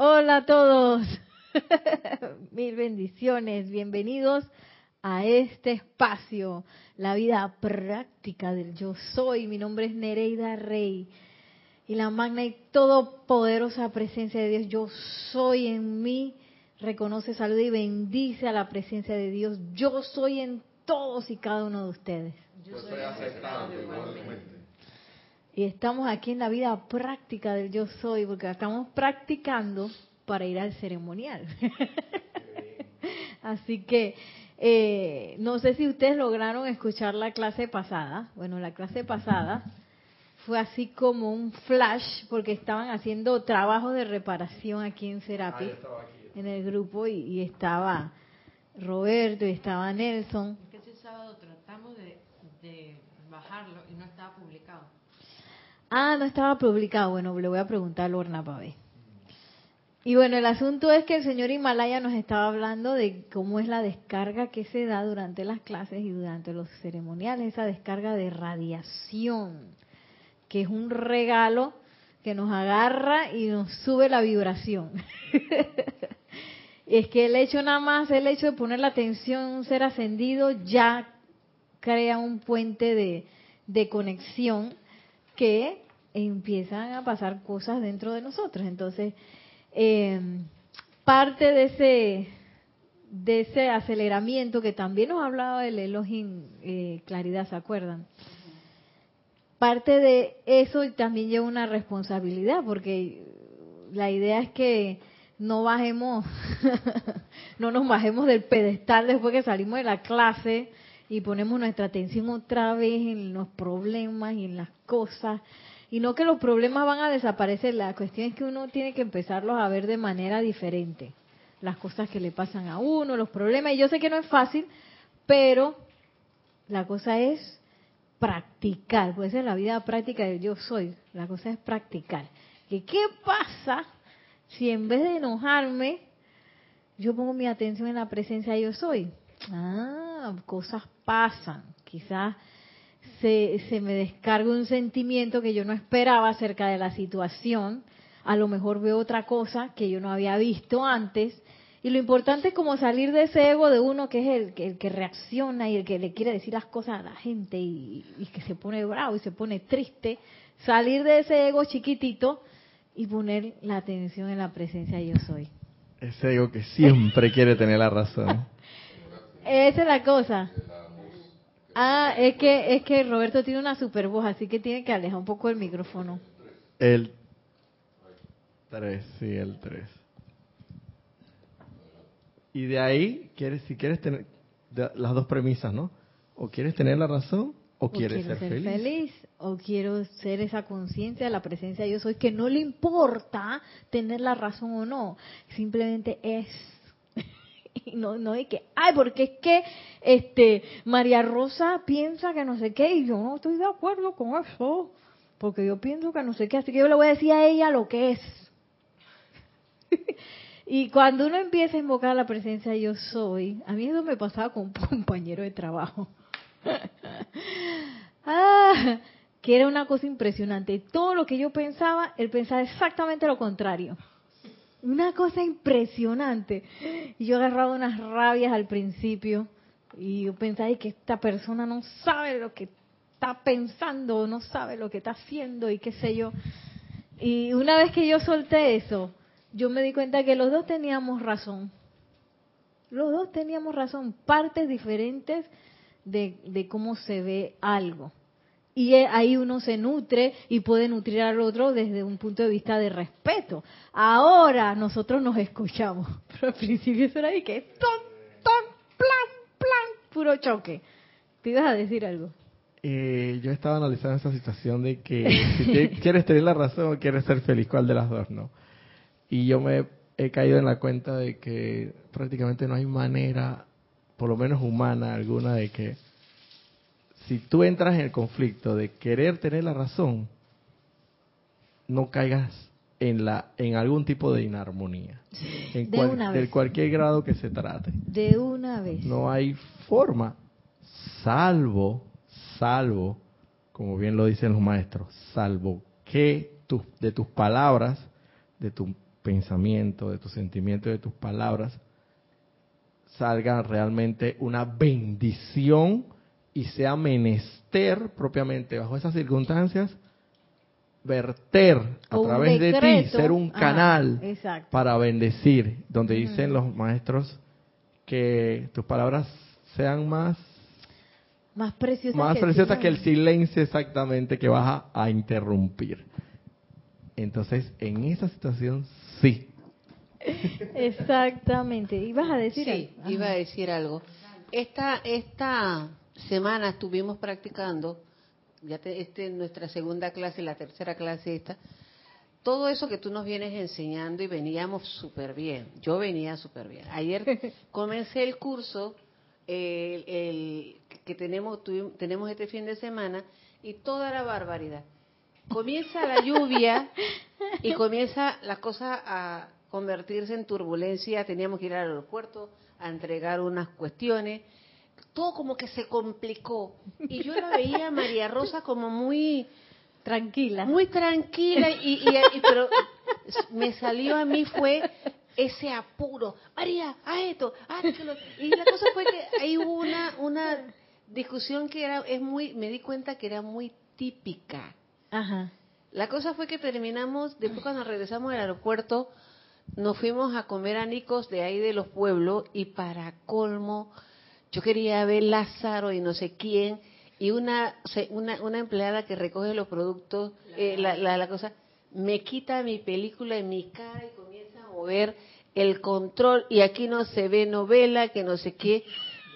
Hola a todos. Mil bendiciones. Bienvenidos a este espacio, la vida práctica del yo soy. Mi nombre es Nereida Rey. Y la magna y todopoderosa presencia de Dios, yo soy en mí, reconoce, saluda y bendice a la presencia de Dios. Yo soy en todos y cada uno de ustedes. Yo soy aceptado igualmente. Y estamos aquí en la vida práctica del yo soy, porque estamos practicando para ir al ceremonial. Así que eh, no sé si ustedes lograron escuchar la clase pasada. Bueno, la clase pasada fue así como un flash, porque estaban haciendo trabajo de reparación aquí en Serapi, en el grupo, y, y estaba Roberto y estaba Nelson. Es que ese sábado tratamos de, de bajarlo y no estaba publicado. Ah, no estaba publicado. Bueno, le voy a preguntar a Lorna para ver. Y bueno, el asunto es que el señor Himalaya nos estaba hablando de cómo es la descarga que se da durante las clases y durante los ceremoniales, esa descarga de radiación, que es un regalo que nos agarra y nos sube la vibración. es que el hecho nada más, el hecho de poner la atención en un ser ascendido ya crea un puente de, de conexión que empiezan a pasar cosas dentro de nosotros. Entonces, eh, parte de ese de ese aceleramiento que también nos hablaba el Elohim eh, Claridad, ¿se acuerdan? Parte de eso también lleva una responsabilidad, porque la idea es que no bajemos, no nos bajemos del pedestal después que salimos de la clase y ponemos nuestra atención otra vez en los problemas y en las cosas. Y no que los problemas van a desaparecer, la cuestión es que uno tiene que empezarlos a ver de manera diferente. Las cosas que le pasan a uno, los problemas. Y yo sé que no es fácil, pero la cosa es practicar. Puede ser la vida práctica del yo soy. La cosa es practicar. ¿Y qué pasa si en vez de enojarme, yo pongo mi atención en la presencia de yo soy? Ah, cosas pasan. Quizás se, se me descarga un sentimiento que yo no esperaba acerca de la situación. A lo mejor veo otra cosa que yo no había visto antes. Y lo importante es como salir de ese ego de uno que es el que, el que reacciona y el que le quiere decir las cosas a la gente y, y que se pone bravo y se pone triste. Salir de ese ego chiquitito y poner la atención en la presencia yo soy. Ese ego que siempre quiere tener la razón. Esa es la cosa. Ah, es que es que Roberto tiene una super voz, así que tiene que alejar un poco el micrófono. El 3, sí, el 3. Y de ahí, quieres, si quieres tener de- las dos premisas, ¿no? O quieres tener la razón o quieres quiero ser, feliz. o quiero ser esa conciencia de la presencia yo soy, que no le importa tener la razón o no, simplemente es. Y no, no que, ay, porque es que este María Rosa piensa que no sé qué y yo no estoy de acuerdo con eso, porque yo pienso que no sé qué, así que yo le voy a decir a ella lo que es. Y cuando uno empieza a invocar la presencia yo soy, a mí eso me pasaba con un compañero de trabajo. ah, que era una cosa impresionante. Todo lo que yo pensaba, él pensaba exactamente lo contrario. Una cosa impresionante. Y yo agarraba unas rabias al principio y yo pensaba "Ay, que esta persona no sabe lo que está pensando, no sabe lo que está haciendo y qué sé yo. Y una vez que yo solté eso, yo me di cuenta que los dos teníamos razón. Los dos teníamos razón, partes diferentes de, de cómo se ve algo. Y eh, ahí uno se nutre y puede nutrir al otro desde un punto de vista de respeto. Ahora nosotros nos escuchamos, pero al principio eso era de que ton, ton, plan, plan, puro choque. ¿Te ibas a decir algo? Eh, yo estaba analizando esa situación de que si te- quieres tener la razón o quieres ser feliz, ¿cuál de las dos no? Y yo me he caído en la cuenta de que prácticamente no hay manera, por lo menos humana alguna, de que si tú entras en el conflicto de querer tener la razón, no caigas en la en algún tipo de inarmonía, en De una vez. cualquier grado que se trate. De una vez. No hay forma, salvo, salvo, como bien lo dicen los maestros, salvo que tu- de tus palabras, de tu pensamientos, de tus sentimientos, de tus palabras, salga realmente una bendición y sea menester propiamente bajo esas circunstancias verter a O través de ti, ser un canal para bendecir, donde dicen los maestros que tus palabras sean más Más preciosa más que preciosa el que el silencio exactamente que vas a, a interrumpir. Entonces, en esa situación, sí. Exactamente. ¿Ibas a decir Sí, algo? iba a decir algo. Esta, esta semana estuvimos practicando, ya te, este es nuestra segunda clase, la tercera clase esta, todo eso que tú nos vienes enseñando y veníamos súper bien. Yo venía súper bien. Ayer comencé el curso el, el que tenemos, tenemos este fin de semana y toda la barbaridad. Comienza la lluvia y comienza la cosa a convertirse en turbulencia. Teníamos que ir al aeropuerto a entregar unas cuestiones. Todo como que se complicó. Y yo la veía a María Rosa como muy Tranquila. muy tranquila y, y- y- pero me salió a mí fue ese apuro María a esto que lo-". y la cosa fue que ahí hubo una una discusión que era es muy me di cuenta que era muy típica Ajá. la cosa fue que terminamos después cuando regresamos del aeropuerto nos fuimos a comer a Nicos de ahí de los pueblos y para colmo yo quería ver Lázaro y no sé quién y una una, una empleada que recoge los productos eh, la, la, la cosa me quita mi película en mi cara y comienza a mover el control y aquí no se ve novela que no sé qué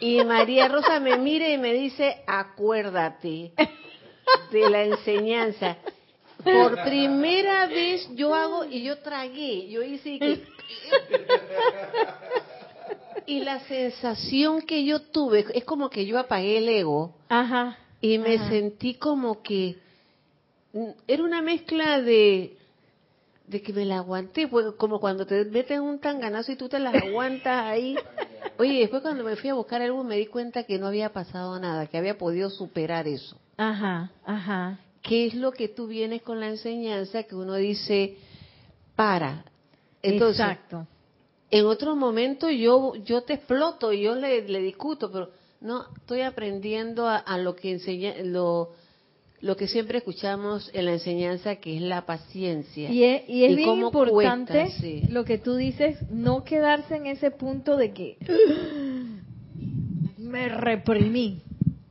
y María Rosa me mira y me dice acuérdate de la enseñanza por primera vez yo hago y yo tragué, yo hice que y la sensación que yo tuve es como que yo apagué el ego Ajá. y me Ajá. sentí como que mm, era una mezcla de de que me la aguanté, pues, como cuando te meten un tanganazo y tú te las aguantas ahí. Oye, después cuando me fui a buscar algo me di cuenta que no había pasado nada, que había podido superar eso. Ajá. Ajá. ¿Qué es lo que tú vienes con la enseñanza que uno dice, para? Entonces, Exacto. En otro momento yo yo te exploto y yo le, le discuto, pero no, estoy aprendiendo a, a lo que enseña, lo, lo que siempre escuchamos en la enseñanza, que es la paciencia. Y es, y es Y bien cómo importante cuesta, sí. lo que tú dices, no quedarse en ese punto de que me reprimí,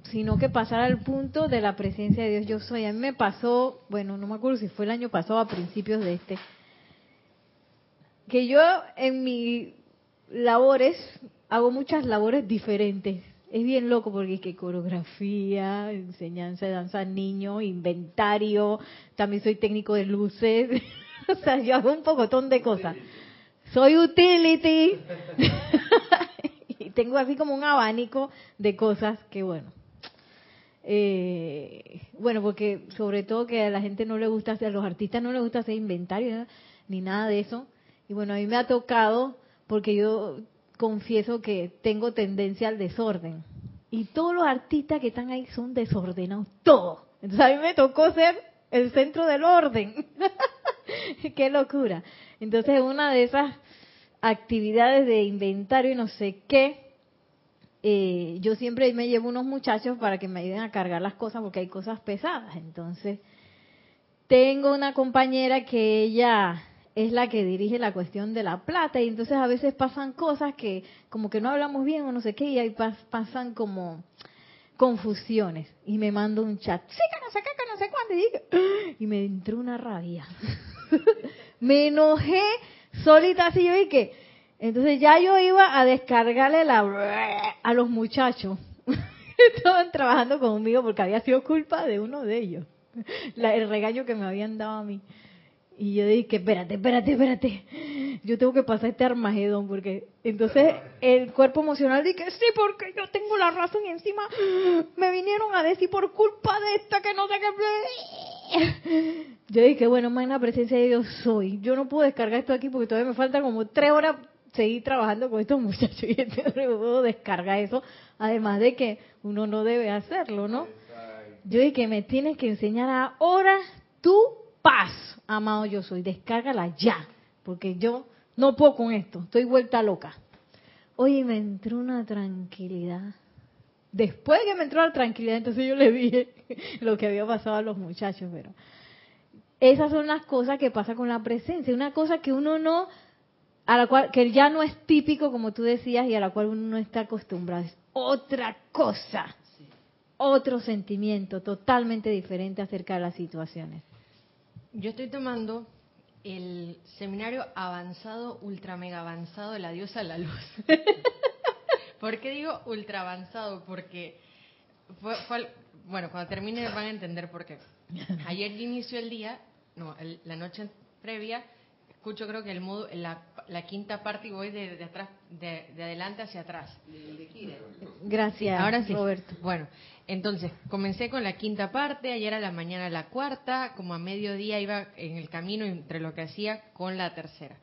sino que pasar al punto de la presencia de Dios yo soy. A mí me pasó, bueno, no me acuerdo si fue el año pasado a principios de este, que yo en mis labores hago muchas labores diferentes. Es bien loco porque es que coreografía, enseñanza de danza a niños, inventario, también soy técnico de luces, o sea, yo hago un pocotón de cosas. Soy utility y tengo así como un abanico de cosas que bueno. Eh, bueno, porque sobre todo que a la gente no le gusta hacer, a los artistas no les gusta hacer inventario ¿no? ni nada de eso. Y bueno, a mí me ha tocado porque yo confieso que tengo tendencia al desorden. Y todos los artistas que están ahí son desordenados, todos. Entonces a mí me tocó ser el centro del orden. Qué locura. Entonces una de esas actividades de inventario y no sé qué, eh, yo siempre me llevo unos muchachos para que me ayuden a cargar las cosas porque hay cosas pesadas. Entonces, tengo una compañera que ella es la que dirige la cuestión de la plata y entonces a veces pasan cosas que como que no hablamos bien o no sé qué y ahí pas- pasan como confusiones. Y me manda un chat, sí que no sé qué, que no sé cuándo y, y me entró una rabia. me enojé solita así yo y que entonces ya yo iba a descargarle la a los muchachos. Que estaban trabajando conmigo porque había sido culpa de uno de ellos la- el regaño que me habían dado a mí y yo dije espérate espérate espérate yo tengo que pasar este armagedón porque entonces el cuerpo emocional dije sí porque yo tengo la razón y encima me vinieron a decir por culpa de esta que no sé qué yo dije, bueno, más en la presencia de Dios soy. Yo no puedo descargar esto aquí porque todavía me faltan como tres horas seguir trabajando con estos muchachos y entonces no puedo descargar eso. Además de que uno no debe hacerlo, ¿no? Yo dije, me tienes que enseñar ahora tu paz, amado yo soy. Descárgala ya. porque yo no puedo con esto, estoy vuelta loca. Oye, me entró una tranquilidad. Después que me entró la tranquilidad, entonces yo le dije lo que había pasado a los muchachos, pero esas son las cosas que pasa con la presencia, una cosa que uno no, a la cual, que ya no es típico, como tú decías, y a la cual uno no está acostumbrado, es otra cosa, otro sentimiento totalmente diferente acerca de las situaciones. Yo estoy tomando el seminario avanzado, ultra mega avanzado de la diosa de la luz. ¿Por qué digo ultra avanzado? Porque fue, bueno, cuando termine van a entender por qué. Ayer inició el día no, la noche previa, escucho creo que el modo, la, la quinta parte y voy de, atrás, de, adelante hacia atrás. Gracias, ahora sí. Roberto. Bueno, entonces comencé con la quinta parte, ayer a la mañana la cuarta, como a mediodía iba en el camino entre lo que hacía con la tercera.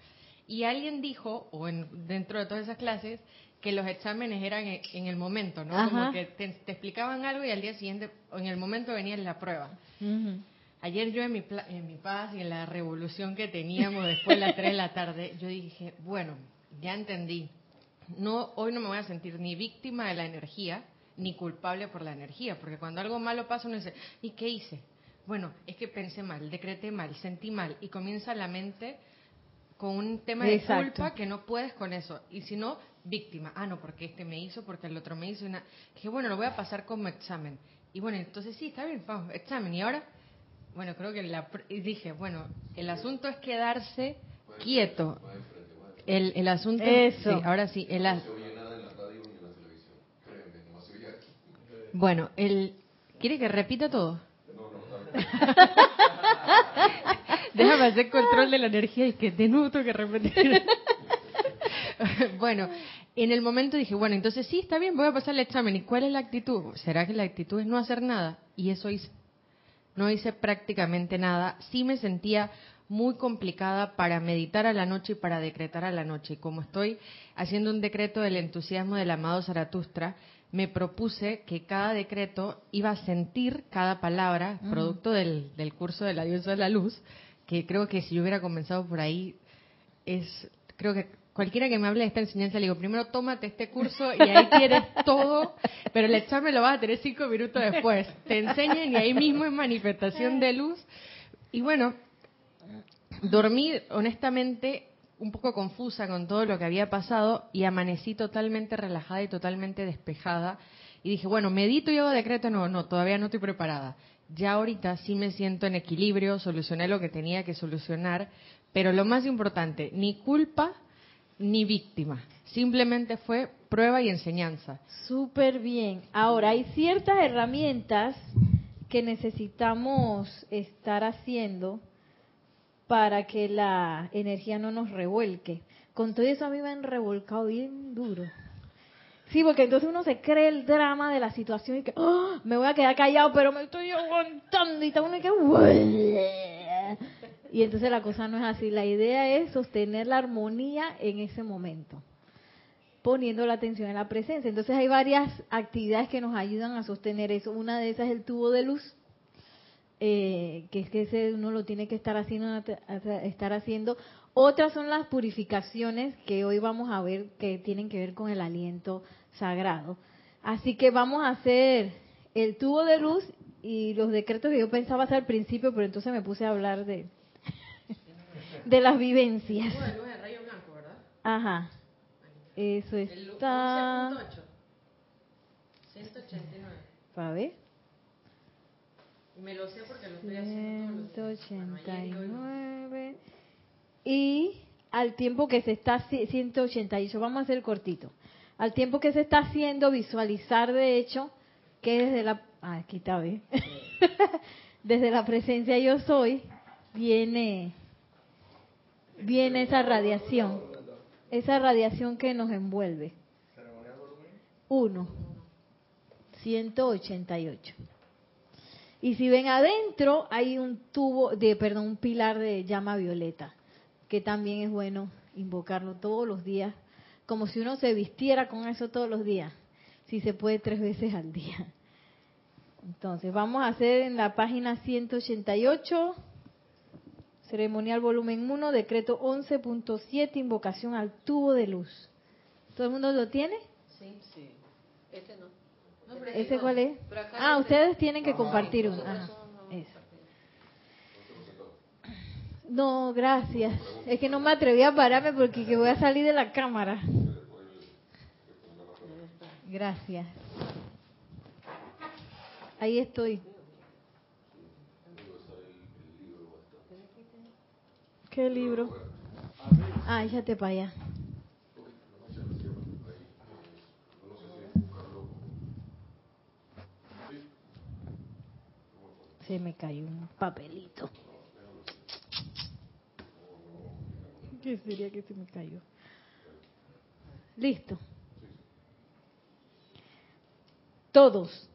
Y alguien dijo, o en, dentro de todas esas clases, que los exámenes eran en, el momento, ¿no? Como que te, explicaban algo y al día siguiente, o en el momento venía la prueba. Ayer yo en mi, en mi paz y en la revolución que teníamos después de las 3 de la tarde, yo dije, bueno, ya entendí. No, hoy no me voy a sentir ni víctima de la energía, ni culpable por la energía, porque cuando algo malo pasa uno dice, ¿y qué hice? Bueno, es que pensé mal, decreté mal, sentí mal, y comienza la mente con un tema de culpa que no puedes con eso. Y si no, víctima. Ah, no, porque este me hizo, porque el otro me hizo. Una... Dije, bueno, lo voy a pasar como examen. Y bueno, entonces sí, está bien, vamos, examen. Y ahora bueno, creo que la, dije, bueno, el asunto es quedarse quieto. El, el asunto Eso. Sí, ahora sí. El, bueno, el, ¿quiere que repita todo? Déjame hacer control de la energía y que de nuevo que repetir. bueno, en el momento dije, bueno, entonces sí, está bien, voy a pasar el examen. ¿Y cuál es la actitud? ¿Será que la actitud es no hacer nada? Y eso hice no hice prácticamente nada, sí me sentía muy complicada para meditar a la noche y para decretar a la noche. Y como estoy haciendo un decreto del entusiasmo del amado Zaratustra, me propuse que cada decreto iba a sentir cada palabra, mm. producto del, del curso de la diosa de la luz, que creo que si yo hubiera comenzado por ahí, es, creo que cualquiera que me hable de esta enseñanza, le digo, primero tómate este curso y ahí tienes todo, pero el examen lo vas a tener cinco minutos después. Te enseñan y ahí mismo es manifestación de luz. Y bueno, dormí honestamente un poco confusa con todo lo que había pasado y amanecí totalmente relajada y totalmente despejada. Y dije, bueno, medito y hago decreto. No, no, todavía no estoy preparada. Ya ahorita sí me siento en equilibrio, solucioné lo que tenía que solucionar, pero lo más importante, ni culpa ni víctima. Simplemente fue prueba y enseñanza. Súper bien. Ahora, hay ciertas herramientas que necesitamos estar haciendo para que la energía no nos revuelque. Con todo eso a mí me han revolcado bien duro. Sí, porque entonces uno se cree el drama de la situación y que ¡oh! me voy a quedar callado, pero me estoy aguantando y está uno que y entonces la cosa no es así. La idea es sostener la armonía en ese momento, poniendo la atención en la presencia. Entonces hay varias actividades que nos ayudan a sostener eso. Una de esas es el tubo de luz, eh, que es que ese uno lo tiene que estar haciendo, estar haciendo. Otras son las purificaciones que hoy vamos a ver que tienen que ver con el aliento sagrado. Así que vamos a hacer el tubo de luz y los decretos que yo pensaba hacer al principio, pero entonces me puse a hablar de, de las vivencias. Ajá. Eso está. 189. ¿Para ver? Me lo sé porque lo estoy haciendo todos los 189. Y al tiempo que se está 188, vamos a hacer cortito. Al tiempo que se está haciendo visualizar de hecho que desde la ah, aquí está, ¿ve? desde la presencia yo soy viene viene esa radiación, esa radiación que nos envuelve. Uno, 188. Y si ven adentro hay un tubo de, perdón, un pilar de llama violeta, que también es bueno invocarlo todos los días, como si uno se vistiera con eso todos los días, si se puede tres veces al día. Entonces, vamos a hacer en la página 188 Ceremonial volumen 1, decreto 11.7, invocación al tubo de luz. ¿Todo el mundo lo tiene? Sí. sí. Este no. ¿Ese cuál es? Ah, ustedes tienen que compartir uno. Ajá, eso. No, gracias. Es que no me atreví a pararme porque que voy a salir de la cámara. Gracias. Ahí estoy. ¿Qué libro? Ah, échate para allá. Se me cayó un papelito. ¿Qué sería que se me cayó? Listo. Todos.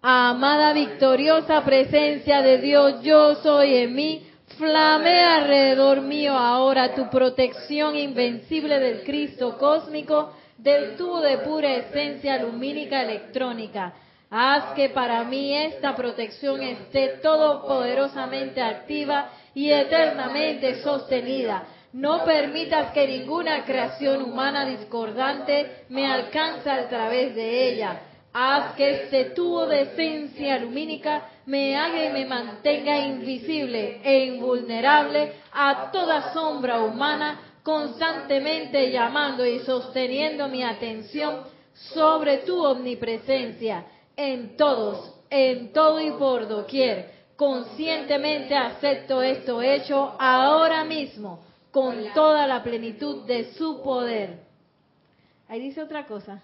Amada victoriosa presencia de Dios, yo soy en mí. Flamea alrededor mío ahora tu protección invencible del Cristo cósmico, del tubo de pura esencia lumínica electrónica. Haz que para mí esta protección esté todopoderosamente activa y eternamente sostenida. No permitas que ninguna creación humana discordante me alcance a través de ella. Haz que este tubo de esencia lumínica me haga y me mantenga invisible e invulnerable a toda sombra humana, constantemente llamando y sosteniendo mi atención sobre tu omnipresencia en todos, en todo y por doquier. Conscientemente acepto esto hecho ahora mismo con toda la plenitud de su poder. Ahí dice otra cosa.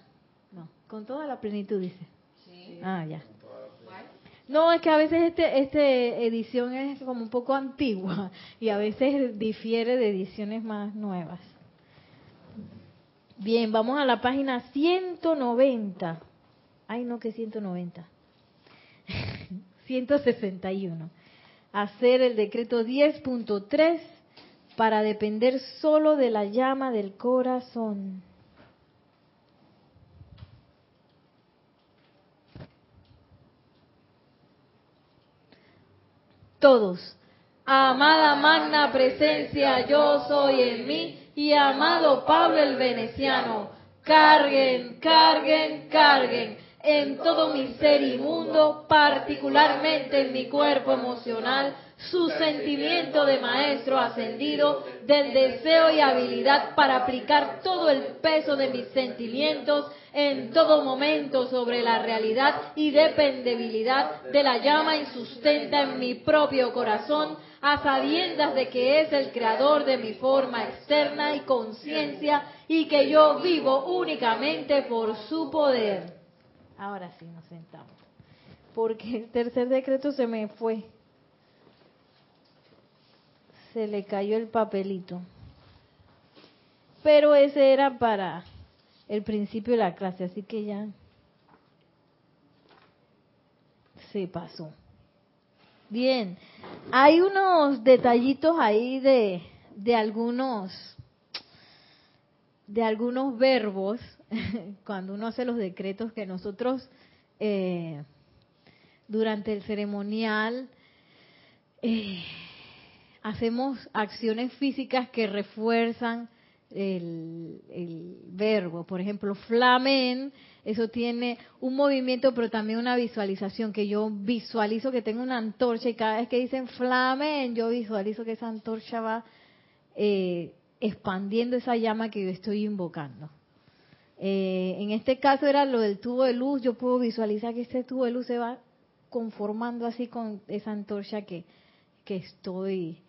No, con toda la plenitud dice. Ah, ya. No, es que a veces este, este edición es como un poco antigua y a veces difiere de ediciones más nuevas. Bien, vamos a la página 190. Ay, no, que 190. 161. Hacer el decreto 10.3 para depender solo de la llama del corazón. Todos. Amada magna presencia, yo soy en mí y amado Pablo el Veneciano, carguen, carguen, carguen en todo mi ser inmundo, particularmente en mi cuerpo emocional, su sentimiento de maestro ascendido, del deseo y habilidad para aplicar todo el peso de mis sentimientos en todo momento sobre la realidad y dependibilidad de la llama y sustenta en mi propio corazón, a sabiendas de que es el creador de mi forma externa y conciencia y que yo vivo únicamente por su poder. Ahora sí nos sentamos. Porque el tercer decreto se me fue. Se le cayó el papelito. Pero ese era para el principio de la clase, así que ya se pasó. Bien, hay unos detallitos ahí de, de algunos de algunos verbos cuando uno hace los decretos que nosotros eh, durante el ceremonial eh, hacemos acciones físicas que refuerzan el, verbo. Por ejemplo, flamen, eso tiene un movimiento, pero también una visualización, que yo visualizo que tengo una antorcha y cada vez que dicen flamen, yo visualizo que esa antorcha va eh, expandiendo esa llama que yo estoy invocando. Eh, en este caso era lo del tubo de luz, yo puedo visualizar que este tubo de luz se va conformando así con esa antorcha que, que estoy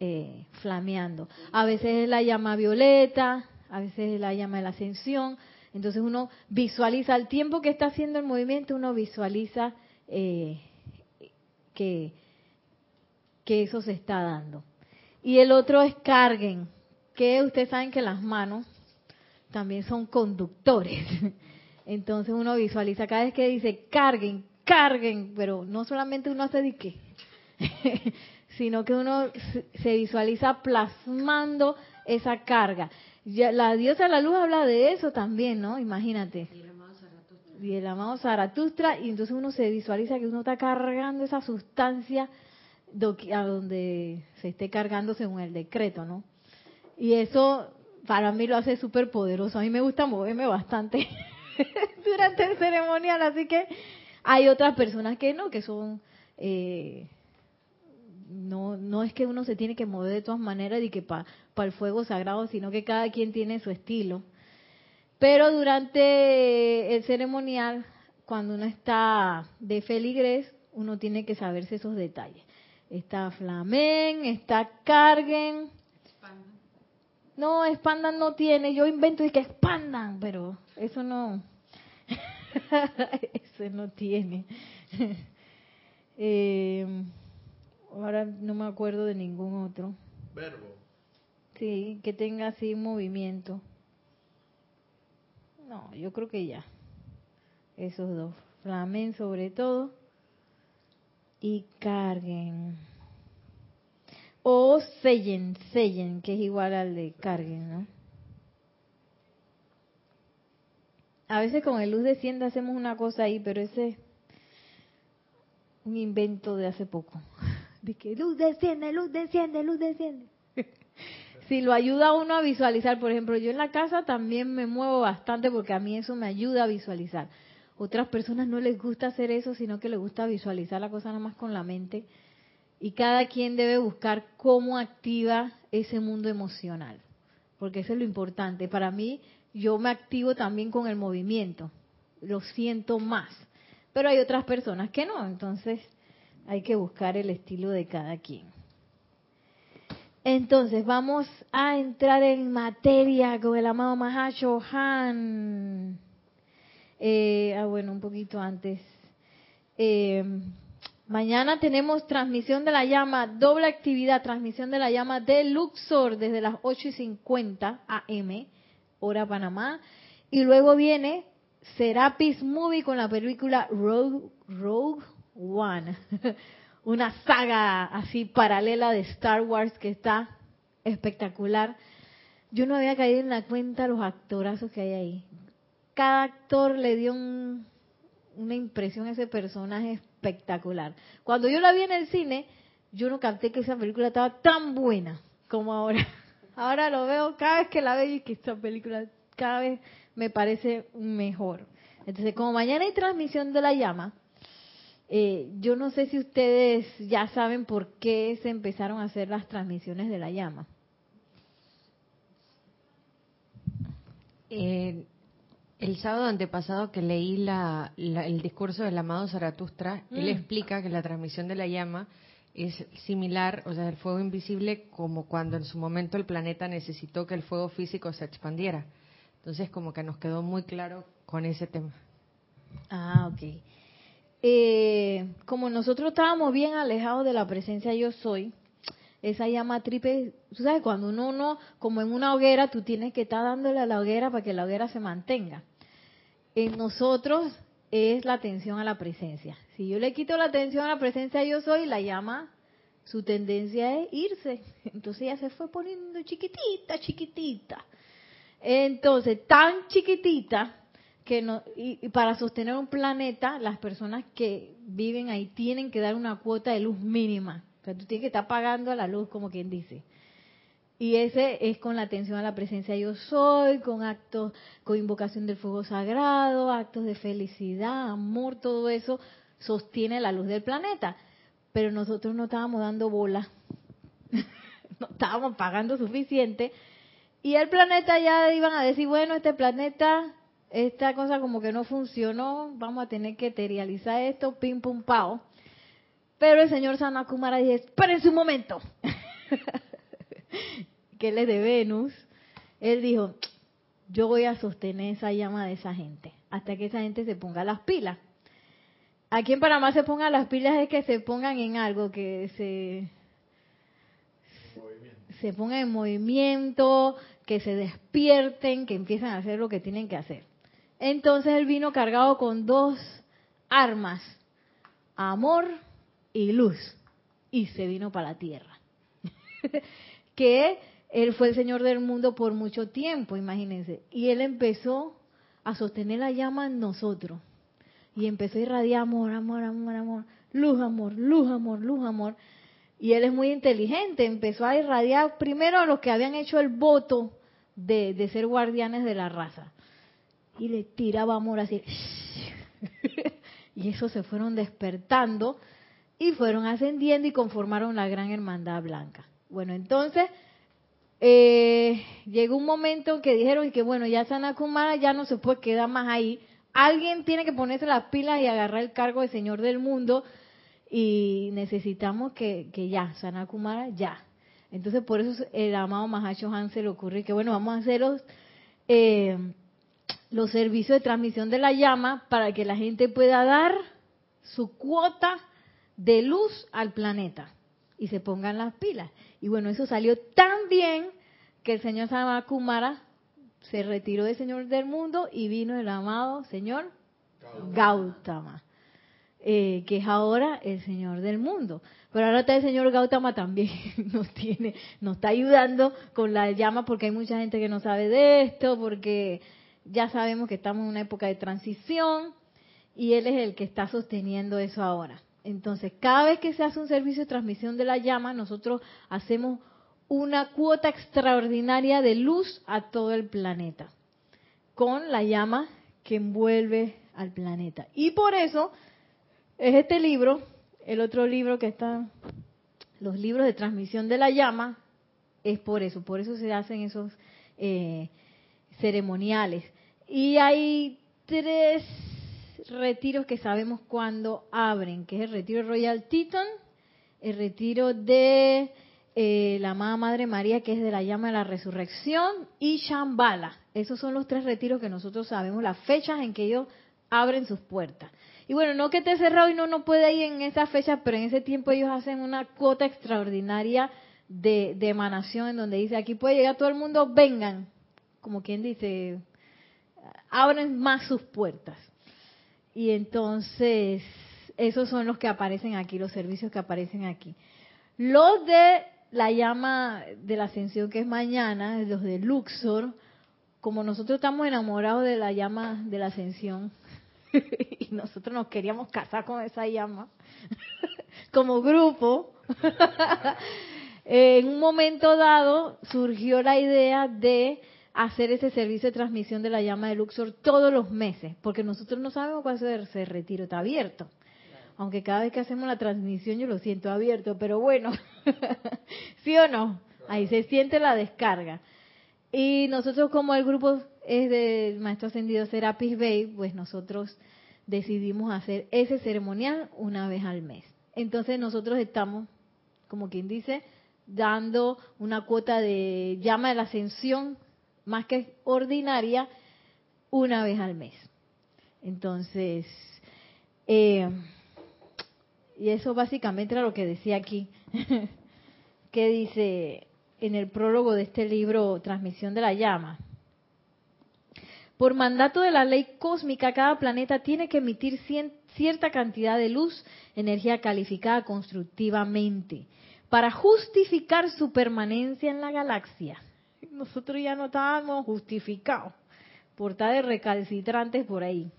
eh, flameando. A veces es la llama violeta, a veces es la llama de la ascensión. Entonces uno visualiza, al tiempo que está haciendo el movimiento, uno visualiza eh, que, que eso se está dando. Y el otro es carguen, que ustedes saben que las manos también son conductores. Entonces uno visualiza cada vez que dice carguen, carguen, pero no solamente uno hace de qué, sino que uno se visualiza plasmando esa carga. La diosa de la luz habla de eso también, ¿no? Imagínate. Y el amado Zaratustra, y entonces uno se visualiza que uno está cargando esa sustancia a donde se esté cargando según el decreto, ¿no? Y eso para mí lo hace súper poderoso. A mí me gusta moverme bastante durante el ceremonial, así que hay otras personas que no, que son... Eh, no, no es que uno se tiene que mover de todas maneras y que para el fuego sagrado, sino que cada quien tiene su estilo. Pero durante el ceremonial, cuando uno está de feligres, uno tiene que saberse esos detalles. Está flamen, está carguen. No, expandan no tiene. Yo invento y que expandan, pero eso no. eso no tiene. eh, ahora no me acuerdo de ningún otro. Verbo. Sí, que tenga así movimiento. No, yo creo que ya. Esos dos. Flamen sobre todo. Y carguen. O sellen, sellen, que es igual al de carguen, ¿no? A veces con el luz desciende hacemos una cosa ahí, pero ese es un invento de hace poco. De que luz desciende, luz desciende, luz desciende. si lo ayuda a uno a visualizar, por ejemplo, yo en la casa también me muevo bastante porque a mí eso me ayuda a visualizar. Otras personas no les gusta hacer eso, sino que les gusta visualizar la cosa nada más con la mente. Y cada quien debe buscar cómo activa ese mundo emocional, porque eso es lo importante. Para mí, yo me activo también con el movimiento, lo siento más. Pero hay otras personas que no, entonces hay que buscar el estilo de cada quien. Entonces, vamos a entrar en materia con el amado Mahacho Han. Eh, ah, bueno, un poquito antes. Eh, mañana tenemos transmisión de la llama, doble actividad, transmisión de la llama de Luxor desde las 8 y 50 AM, hora Panamá. Y luego viene Serapis Movie con la película Rogue, Rogue One. Una saga así paralela de Star Wars que está espectacular. Yo no había caído en la cuenta los actorazos que hay ahí cada actor le dio una impresión a ese personaje espectacular. Cuando yo la vi en el cine, yo no capté que esa película estaba tan buena como ahora. Ahora lo veo cada vez que la veo y que esta película cada vez me parece mejor. Entonces, como mañana hay transmisión de la llama, eh, yo no sé si ustedes ya saben por qué se empezaron a hacer las transmisiones de la llama. Eh, el sábado antepasado que leí la, el discurso del amado Zaratustra, él mm. explica que la transmisión de la llama es similar, o sea, el fuego invisible, como cuando en su momento el planeta necesitó que el fuego físico se expandiera. Entonces, como que nos quedó muy claro con ese tema. Ah, ok. Eh, como nosotros estábamos bien alejados de la presencia yo soy, esa llama triple, tú sabes, cuando uno, uno, como en una hoguera, tú tienes que estar dándole a la hoguera para que la hoguera se mantenga en nosotros es la atención a la presencia. Si yo le quito la atención a la presencia yo soy, la llama, su tendencia es irse. Entonces ella se fue poniendo chiquitita, chiquitita. Entonces, tan chiquitita que no, y, para sostener un planeta, las personas que viven ahí tienen que dar una cuota de luz mínima. O sea, tú tienes que estar pagando a la luz, como quien dice. Y ese es con la atención a la presencia yo soy, con actos, con invocación del fuego sagrado, actos de felicidad, amor, todo eso sostiene la luz del planeta. Pero nosotros no estábamos dando bola, no estábamos pagando suficiente. Y el planeta ya iban a decir, bueno, este planeta, esta cosa como que no funcionó, vamos a tener que eterializar esto, pim pum pao. Pero el señor Sanakumara dice, espérense un momento. que él es de Venus, él dijo, yo voy a sostener esa llama de esa gente, hasta que esa gente se ponga las pilas. Aquí en Panamá se pongan las pilas es que se pongan en algo, que se, se pongan en movimiento, que se despierten, que empiecen a hacer lo que tienen que hacer. Entonces él vino cargado con dos armas, amor y luz, y se vino para la tierra. que él fue el Señor del mundo por mucho tiempo, imagínense. Y Él empezó a sostener la llama en nosotros. Y empezó a irradiar amor, amor, amor, amor. Luz, amor, luz, amor, luz, amor. Y él es muy inteligente, empezó a irradiar primero a los que habían hecho el voto de, de ser guardianes de la raza. Y le tiraba amor así. y esos se fueron despertando y fueron ascendiendo y conformaron la gran hermandad blanca. Bueno, entonces eh, llegó un momento en que dijeron que bueno, ya Sanakumara ya no se puede quedar más ahí. Alguien tiene que ponerse las pilas y agarrar el cargo de Señor del Mundo y necesitamos que, que ya, Sanakumara ya. Entonces por eso el amado Mahacho Han se le ocurre que bueno, vamos a hacer los, eh, los servicios de transmisión de la llama para que la gente pueda dar su cuota de luz al planeta y se pongan las pilas. Y bueno, eso salió tan bien que el señor Samakumara se retiró del Señor del Mundo y vino el amado Señor Gautama, eh, que es ahora el Señor del Mundo. Pero ahora está el Señor Gautama también, nos tiene, nos está ayudando con la llama porque hay mucha gente que no sabe de esto, porque ya sabemos que estamos en una época de transición y él es el que está sosteniendo eso ahora. Entonces, cada vez que se hace un servicio de transmisión de la llama, nosotros hacemos una cuota extraordinaria de luz a todo el planeta, con la llama que envuelve al planeta. Y por eso es este libro, el otro libro que está, los libros de transmisión de la llama, es por eso, por eso se hacen esos eh, ceremoniales. Y hay tres retiros que sabemos cuándo abren, que es el retiro Royal Teton, el retiro de eh, la amada Madre María, que es de la llama de la resurrección, y Shambhala. Esos son los tres retiros que nosotros sabemos, las fechas en que ellos abren sus puertas. Y bueno, no que esté cerrado y no, no puede ir en esas fechas, pero en ese tiempo ellos hacen una cuota extraordinaria de, de emanación en donde dice, aquí puede llegar todo el mundo, vengan, como quien dice, abren más sus puertas. Y entonces, esos son los que aparecen aquí, los servicios que aparecen aquí. Los de la llama de la ascensión que es mañana, los de Luxor, como nosotros estamos enamorados de la llama de la ascensión y nosotros nos queríamos casar con esa llama como grupo, en un momento dado surgió la idea de hacer ese servicio de transmisión de la llama de Luxor todos los meses, porque nosotros no sabemos cuándo ese retiro está abierto. Aunque cada vez que hacemos la transmisión yo lo siento abierto, pero bueno, ¿sí o no? Ahí se siente la descarga. Y nosotros como el grupo es del Maestro Ascendido Serapis Bay, pues nosotros decidimos hacer ese ceremonial una vez al mes. Entonces nosotros estamos, como quien dice, dando una cuota de llama de la ascensión más que ordinaria, una vez al mes. Entonces, eh, y eso básicamente era lo que decía aquí, que dice en el prólogo de este libro, Transmisión de la Llama. Por mandato de la ley cósmica, cada planeta tiene que emitir cierta cantidad de luz, energía calificada constructivamente, para justificar su permanencia en la galaxia nosotros ya no estábamos justificados por estar de recalcitrantes por ahí.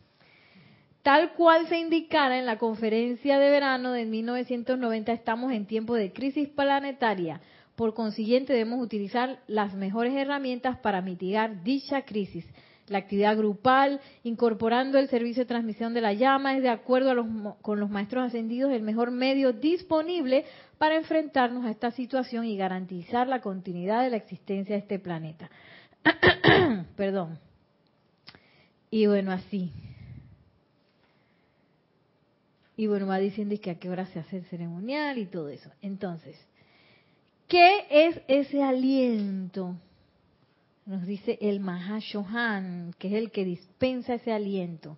Tal cual se indicara en la conferencia de verano de 1990, estamos en tiempo de crisis planetaria. Por consiguiente, debemos utilizar las mejores herramientas para mitigar dicha crisis. La actividad grupal, incorporando el servicio de transmisión de la llama, es de acuerdo a los, con los maestros ascendidos el mejor medio disponible para enfrentarnos a esta situación y garantizar la continuidad de la existencia de este planeta. Perdón. Y bueno, así. Y bueno, va diciendo que a qué hora se hace el ceremonial y todo eso. Entonces, ¿qué es ese aliento? Nos dice el Mahashohan, que es el que dispensa ese aliento.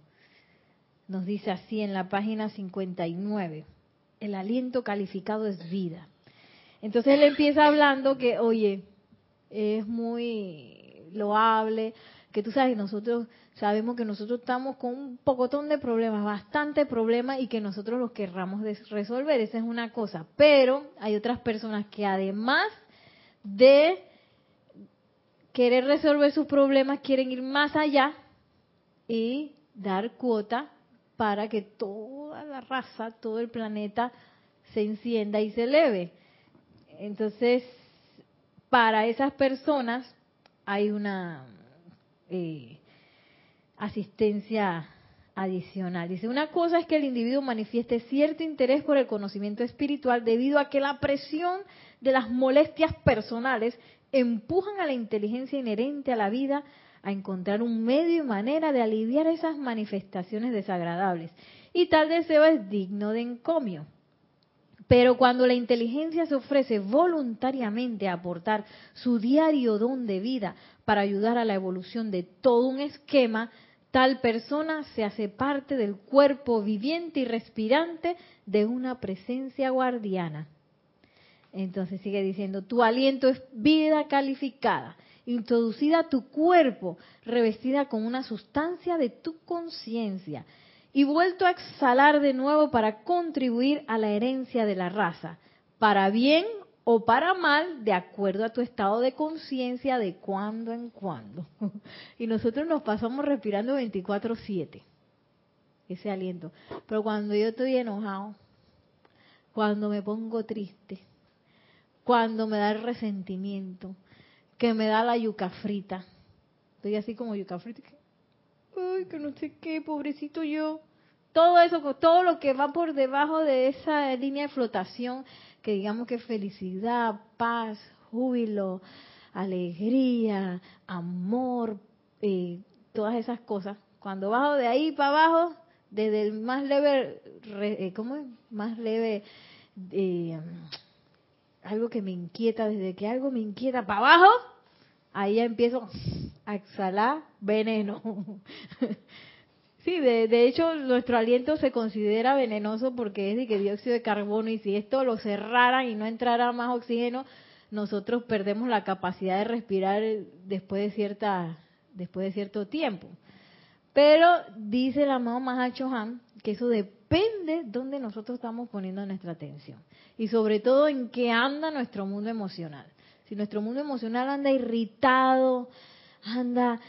Nos dice así en la página 59 el aliento calificado es vida. Entonces él empieza hablando que, oye, es muy loable, que tú sabes, nosotros sabemos que nosotros estamos con un pocotón de problemas, bastante problemas y que nosotros los querramos resolver, esa es una cosa. Pero hay otras personas que además de querer resolver sus problemas, quieren ir más allá y dar cuota para que toda la raza, todo el planeta se encienda y se eleve. entonces, para esas personas hay una eh, asistencia adicional. Dice, una cosa es que el individuo manifieste cierto interés por el conocimiento espiritual debido a que la presión de las molestias personales empujan a la inteligencia inherente a la vida a encontrar un medio y manera de aliviar esas manifestaciones desagradables. Y tal deseo es digno de encomio. Pero cuando la inteligencia se ofrece voluntariamente a aportar su diario don de vida para ayudar a la evolución de todo un esquema, tal persona se hace parte del cuerpo viviente y respirante de una presencia guardiana. Entonces sigue diciendo, tu aliento es vida calificada, introducida a tu cuerpo, revestida con una sustancia de tu conciencia y vuelto a exhalar de nuevo para contribuir a la herencia de la raza, para bien o para mal, de acuerdo a tu estado de conciencia de cuando en cuando. y nosotros nos pasamos respirando 24/7, ese aliento. Pero cuando yo estoy enojado, cuando me pongo triste, cuando me da el resentimiento, que me da la yuca frita, estoy así como yuca frita, ay, que no sé qué, pobrecito yo. Todo eso, todo lo que va por debajo de esa línea de flotación, que digamos que felicidad, paz, júbilo, alegría, amor, eh, todas esas cosas. Cuando bajo de ahí para abajo, desde el más leve, eh, ¿cómo es? Más leve, eh, algo que me inquieta, desde que algo me inquieta para abajo, ahí empiezo a exhalar veneno. sí, de, hecho nuestro aliento se considera venenoso porque es de que dióxido de carbono y si esto lo cerraran y no entrara más oxígeno, nosotros perdemos la capacidad de respirar después de cierta después de cierto tiempo. Pero dice el amado Mahacho Han que eso depende de dónde nosotros estamos poniendo nuestra atención y sobre todo en qué anda nuestro mundo emocional. Si nuestro mundo emocional anda irritado, anda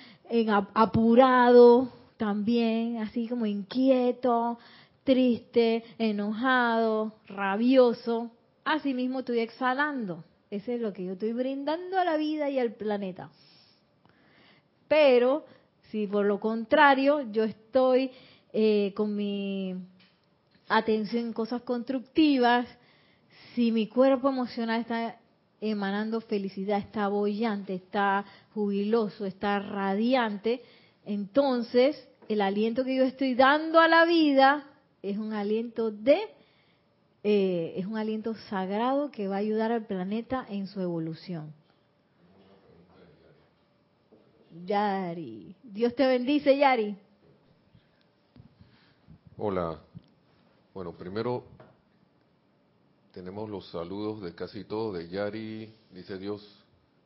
apurado también, así como inquieto, triste, enojado, rabioso, así mismo estoy exhalando. Ese es lo que yo estoy brindando a la vida y al planeta. Pero si por lo contrario yo estoy eh, con mi atención en cosas constructivas, si mi cuerpo emocional está emanando felicidad, está bollante, está jubiloso, está radiante, entonces el aliento que yo estoy dando a la vida es un aliento de, eh, es un aliento sagrado que va a ayudar al planeta en su evolución. Yari, Dios te bendice, Yari. Hola. Bueno, primero tenemos los saludos de casi todos, de Yari, dice Dios,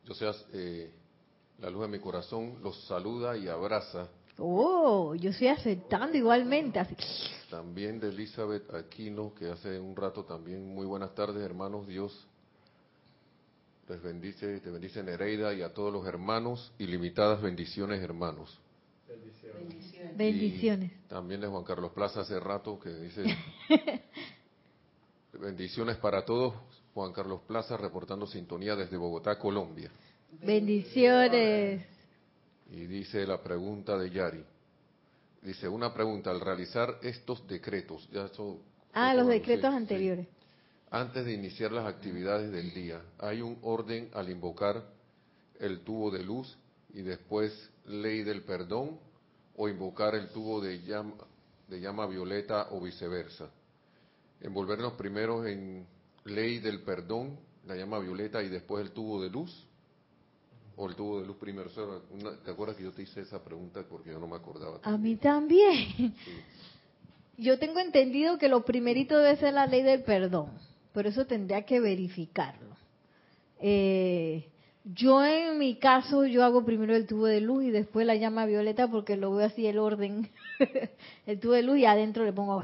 yo sea eh, la luz de mi corazón, los saluda y abraza. Oh, yo estoy aceptando igualmente. Así. También de Elizabeth Aquino, que hace un rato también, muy buenas tardes hermanos, Dios les bendice, te bendice Nereida y a todos los hermanos, ilimitadas bendiciones hermanos. Bendiciones. bendiciones. también de Juan Carlos Plaza hace rato que dice Bendiciones para todos. Juan Carlos Plaza reportando sintonía desde Bogotá, Colombia. Bendiciones. Y dice la pregunta de Yari. Dice, una pregunta, al realizar estos decretos, ya Ah, los decretos anteriores. Antes de iniciar las actividades del día, ¿hay un orden al invocar el tubo de luz y después ley del perdón o invocar el tubo de llama, de llama violeta o viceversa? Envolvernos primero en ley del perdón, la llama violeta, y después el tubo de luz? ¿O el tubo de luz primero? ¿Te acuerdas que yo te hice esa pregunta porque yo no me acordaba? A mí también. Yo tengo entendido que lo primerito debe ser la ley del perdón, pero eso tendría que verificarlo. Eh, yo en mi caso, yo hago primero el tubo de luz y después la llama violeta porque lo veo así el orden. el tubo de luz y adentro le pongo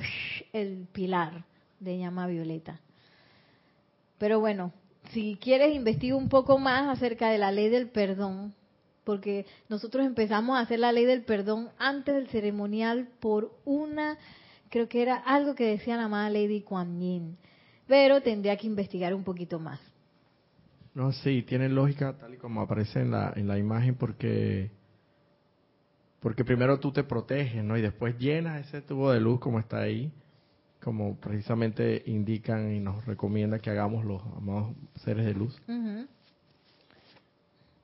el pilar de llama violeta. Pero bueno, si quieres investiga un poco más acerca de la ley del perdón, porque nosotros empezamos a hacer la ley del perdón antes del ceremonial por una, creo que era algo que decía la amada Lady Kuan Yin, pero tendría que investigar un poquito más. No, sí, tiene lógica tal y como aparece en la, en la imagen porque porque primero tú te proteges, ¿no? Y después llenas ese tubo de luz como está ahí, como precisamente indican y nos recomienda que hagamos los amados seres de luz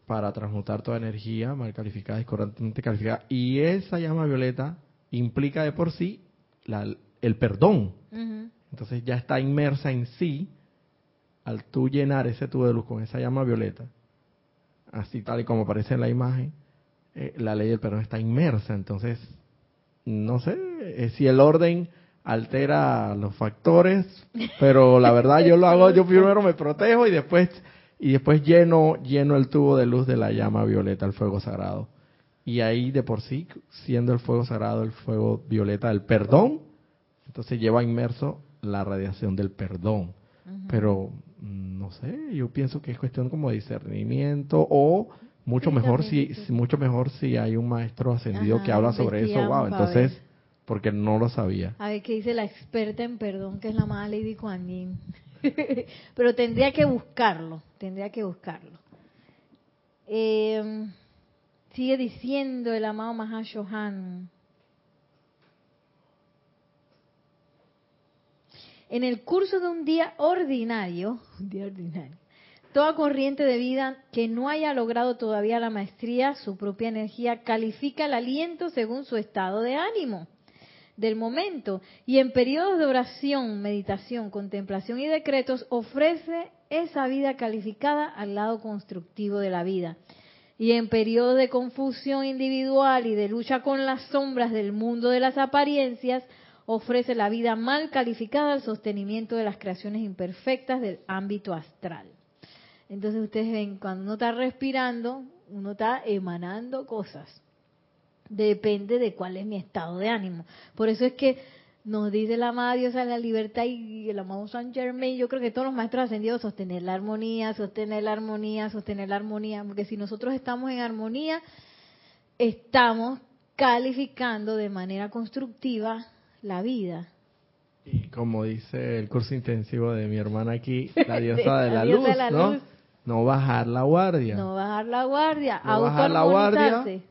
para transmutar toda energía mal calificada, discordantemente calificada. Y esa llama violeta implica de por sí la- el perdón. Entonces ya está inmersa en sí al tú llenar ese tubo de luz con esa llama violeta, así tal y como aparece en la imagen, eh, la ley del perdón está inmersa. Entonces, no sé eh, si el orden altera los factores, pero la verdad yo lo hago, yo primero me protejo y después y después lleno lleno el tubo de luz de la llama violeta, el fuego sagrado. Y ahí de por sí, siendo el fuego sagrado, el fuego violeta del perdón, entonces lleva inmerso la radiación del perdón. Pero mm, no sé, yo pienso que es cuestión como de discernimiento o mucho Sí, mejor si mucho mejor si hay un maestro ascendido Ajá, que habla sobre eso, wow, entonces. Porque no lo sabía. A ver qué dice la experta en perdón, que es la amada Lady Kuan. Pero tendría que buscarlo, tendría que buscarlo. Eh, sigue diciendo el amado Mahashohan. En el curso de un día ordinario, un día ordinario, toda corriente de vida que no haya logrado todavía la maestría, su propia energía, califica el aliento según su estado de ánimo del momento y en periodos de oración, meditación, contemplación y decretos ofrece esa vida calificada al lado constructivo de la vida. Y en periodos de confusión individual y de lucha con las sombras del mundo de las apariencias, ofrece la vida mal calificada al sostenimiento de las creaciones imperfectas del ámbito astral. Entonces ustedes ven, cuando uno está respirando, uno está emanando cosas depende de cuál es mi estado de ánimo. Por eso es que nos dice la amada diosa de la libertad y el amado San Germain, yo creo que todos los maestros ascendidos sostener la armonía, sostener la armonía, sostener la armonía, porque si nosotros estamos en armonía, estamos calificando de manera constructiva la vida. Y como dice el curso intensivo de mi hermana aquí, la diosa de La luz, de la ¿no? luz. No bajar la guardia, No bajar la guardia, No bajar la guardia.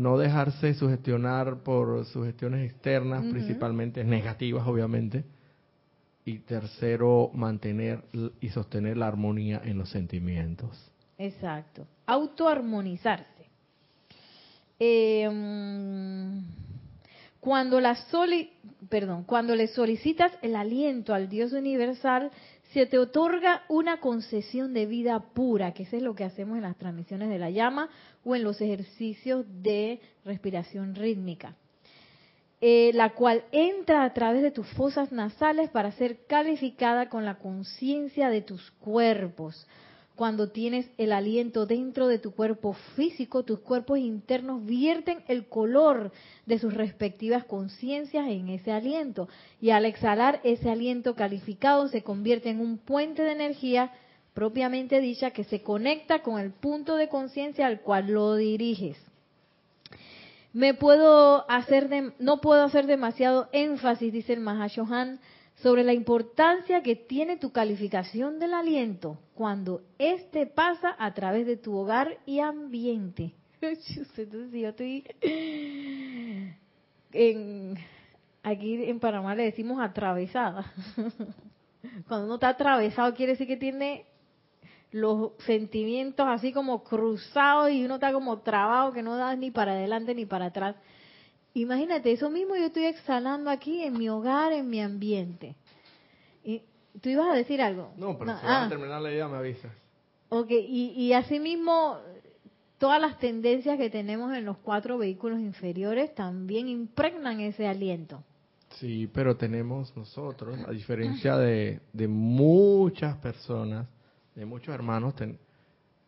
No dejarse sugestionar por sugestiones externas, principalmente negativas, obviamente. Y tercero, mantener y sostener la armonía en los sentimientos. Exacto. Autoarmonizarse. Eh, cuando la soli, perdón, cuando le solicitas el aliento al Dios universal, se te otorga una concesión de vida pura, que eso es lo que hacemos en las transmisiones de la llama o en los ejercicios de respiración rítmica. eh, la cual entra a través de tus fosas nasales para ser calificada con la conciencia de tus cuerpos. Cuando tienes el aliento dentro de tu cuerpo físico, tus cuerpos internos vierten el color de sus respectivas conciencias en ese aliento. Y al exhalar ese aliento calificado se convierte en un puente de energía propiamente dicha que se conecta con el punto de conciencia al cual lo diriges me puedo hacer de- no puedo hacer demasiado énfasis, dice el Mahashohan, sobre la importancia que tiene tu calificación del aliento cuando éste pasa a través de tu hogar y ambiente. Entonces, yo estoy en, aquí en Panamá le decimos atravesada. Cuando uno está atravesado quiere decir que tiene los sentimientos así como cruzados y uno está como trabado que no da ni para adelante ni para atrás. Imagínate, eso mismo yo estoy exhalando aquí en mi hogar, en mi ambiente. Y tú ibas a decir algo. No, pero si ah, vas a terminar la idea me avisas. ok, y, y asimismo todas las tendencias que tenemos en los cuatro vehículos inferiores también impregnan ese aliento. Sí, pero tenemos nosotros, a diferencia de, de muchas personas, de muchos hermanos, ten-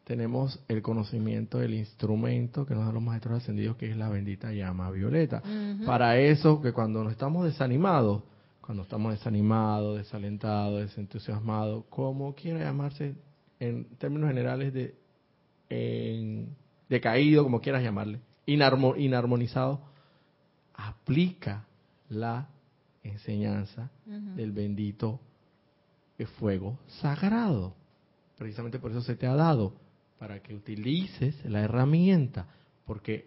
tenemos el conocimiento del instrumento que nos dan los maestros ascendidos, que es la bendita llama violeta. Para eso, que cuando nos estamos desanimados, cuando estamos desanimados, desalentados, desentusiasmados, como quiera llamarse, en términos generales de en decaído, como quieras llamarle, inarmo- inarmonizado, aplica la enseñanza del bendito fuego sagrado. precisamente por eso se te ha dado, para que utilices la herramienta, porque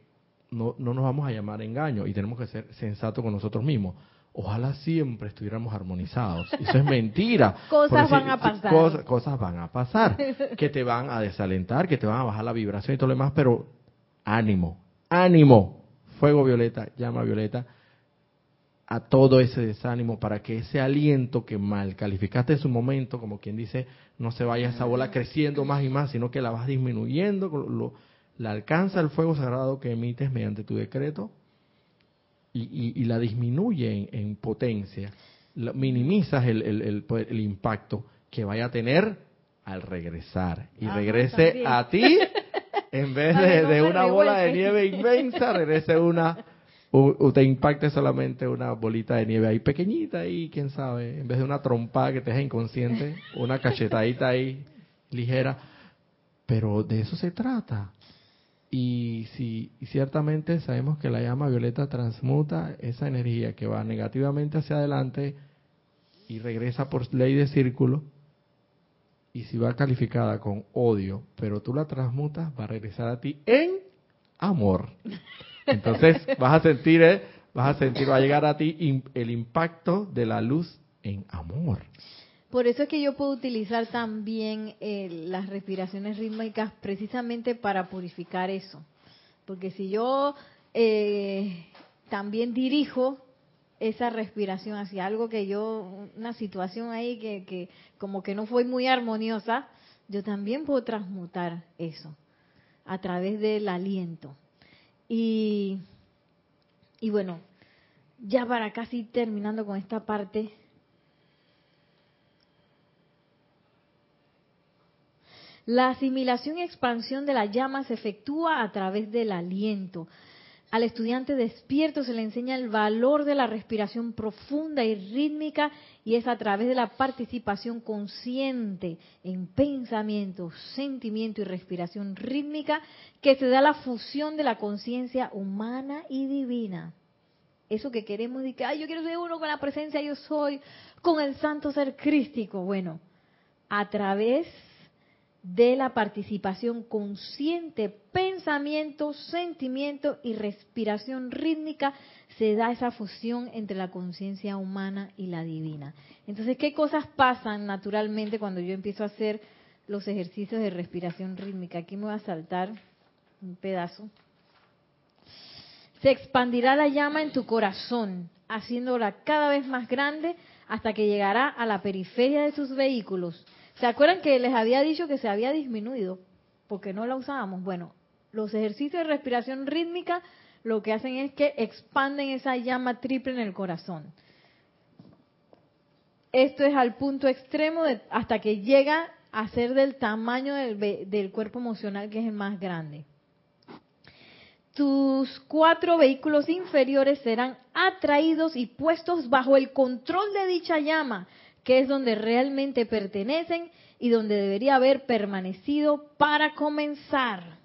no, no nos vamos a llamar engaño y tenemos que ser sensatos con nosotros mismos. Ojalá siempre estuviéramos armonizados. Eso es mentira. Cosas van a pasar. Cosas, cosas van a pasar. Que te van a desalentar, que te van a bajar la vibración y todo lo demás, pero ánimo, ánimo. Fuego violeta, llama violeta a todo ese desánimo para que ese aliento que mal calificaste en su momento, como quien dice, no se vaya esa bola creciendo más y más, sino que la vas disminuyendo, lo- la alcanza el fuego sagrado que emites mediante tu decreto y, y- y la disminuye en, en potencia, la- minimizas el, el- el- pues, el impacto que vaya a tener al regresar. Y Ajá, regrese también. a ti en vez de, no de se una bola de nieve inmensa, regrese una o, o te impacte solamente una bolita de nieve ahí pequeñita ahí, quién sabe, en vez de una trompada que te deja inconsciente, una cachetadita ahí ligera, pero de eso se trata. Y si y ciertamente sabemos que la llama violeta transmuta esa energía que va negativamente hacia adelante y regresa por ley de círculo, y si va calificada con odio, pero tú la transmutas, va a regresar a ti en amor. Entonces vas a sentir, eh, vas a sentir, va a llegar a ti el impacto de la luz en amor. Por eso es que yo puedo utilizar también eh, las respiraciones rítmicas precisamente para purificar eso. Porque si yo eh, también dirijo esa respiración hacia algo que yo, una situación ahí que, que como que no fue muy armoniosa, yo también puedo transmutar eso a través del aliento. Y, y bueno, ya para casi terminando con esta parte, La asimilación y expansión de la llama se efectúa a través del aliento. Al estudiante despierto se le enseña el valor de la respiración profunda y rítmica y es a través de la participación consciente en pensamiento, sentimiento y respiración rítmica que se da la fusión de la conciencia humana y divina. Eso que queremos decir que Ay, yo quiero ser uno con la presencia yo soy, con el santo ser crístico. Bueno, a través de la participación consciente, pensamiento, sentimiento y respiración rítmica, se da esa fusión entre la conciencia humana y la divina. Entonces, ¿qué cosas pasan naturalmente cuando yo empiezo a hacer los ejercicios de respiración rítmica? Aquí me voy a saltar un pedazo. Se expandirá la llama en tu corazón, haciéndola cada vez más grande hasta que llegará a la periferia de tus vehículos. ¿Se acuerdan que les había dicho que se había disminuido porque no la usábamos? Bueno, los ejercicios de respiración rítmica lo que hacen es que expanden esa llama triple en el corazón. Esto es al punto extremo de- hasta que llega a ser del tamaño del, del cuerpo emocional que es el más grande. Tus cuatro vehículos inferiores serán atraídos y puestos bajo el control de dicha llama, que es donde realmente pertenecen y donde debería haber permanecido para comenzar.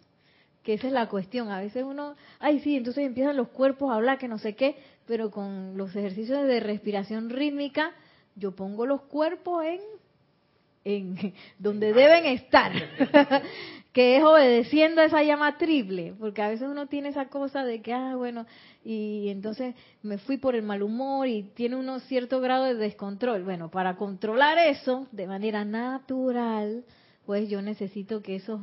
Que esa es la cuestión. A veces uno, ay sí, entonces empiezan los cuerpos a hablar que no sé qué, pero con los ejercicios de respiración rítmica, yo pongo los cuerpos en, en donde deben estar. que es obedeciendo a esa llama triple, porque a veces uno tiene esa cosa de que, ah, bueno, y entonces me fui por el mal humor y tiene uno cierto grado de descontrol. Bueno, para controlar eso de manera natural, pues yo necesito que esos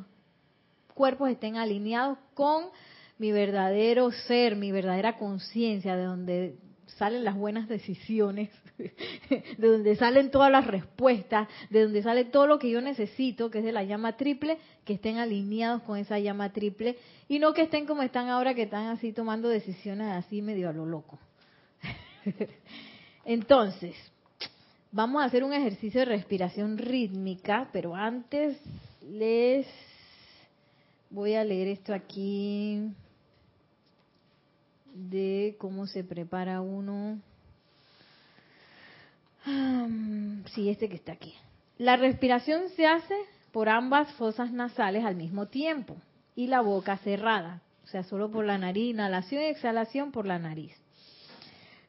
cuerpos estén alineados con mi verdadero ser, mi verdadera conciencia, de donde salen las buenas decisiones, de donde salen todas las respuestas, de donde sale todo lo que yo necesito, que es de la llama triple, que estén alineados con esa llama triple y no que estén como están ahora, que están así tomando decisiones así medio a lo loco. Entonces, vamos a hacer un ejercicio de respiración rítmica, pero antes les voy a leer esto aquí de cómo se prepara uno. Ah, Sí, este que está aquí. La respiración se hace por ambas fosas nasales al mismo tiempo y la boca cerrada, o sea, solo por la nariz, inhalación y exhalación por la nariz.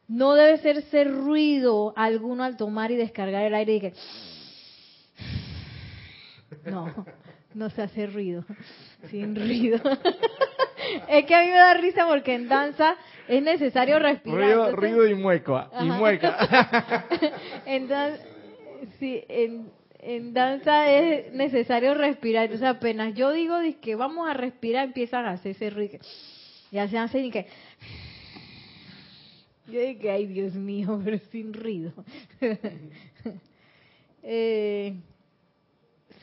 No debe hacerse ruido alguno al tomar y descargar el aire y que No, no se hace ruido, sin ruido. es que a mí me da risa porque en danza es necesario respirar. Ruido, entonces- ruido y mueca. Y mueca. en, dan- sí, en, en danza es necesario respirar. Entonces apenas yo digo que vamos a respirar, empiezan a hacer ese ruido. Ya se hacen y que... Yo dije, ay Dios mío, pero sin ruido. Eh,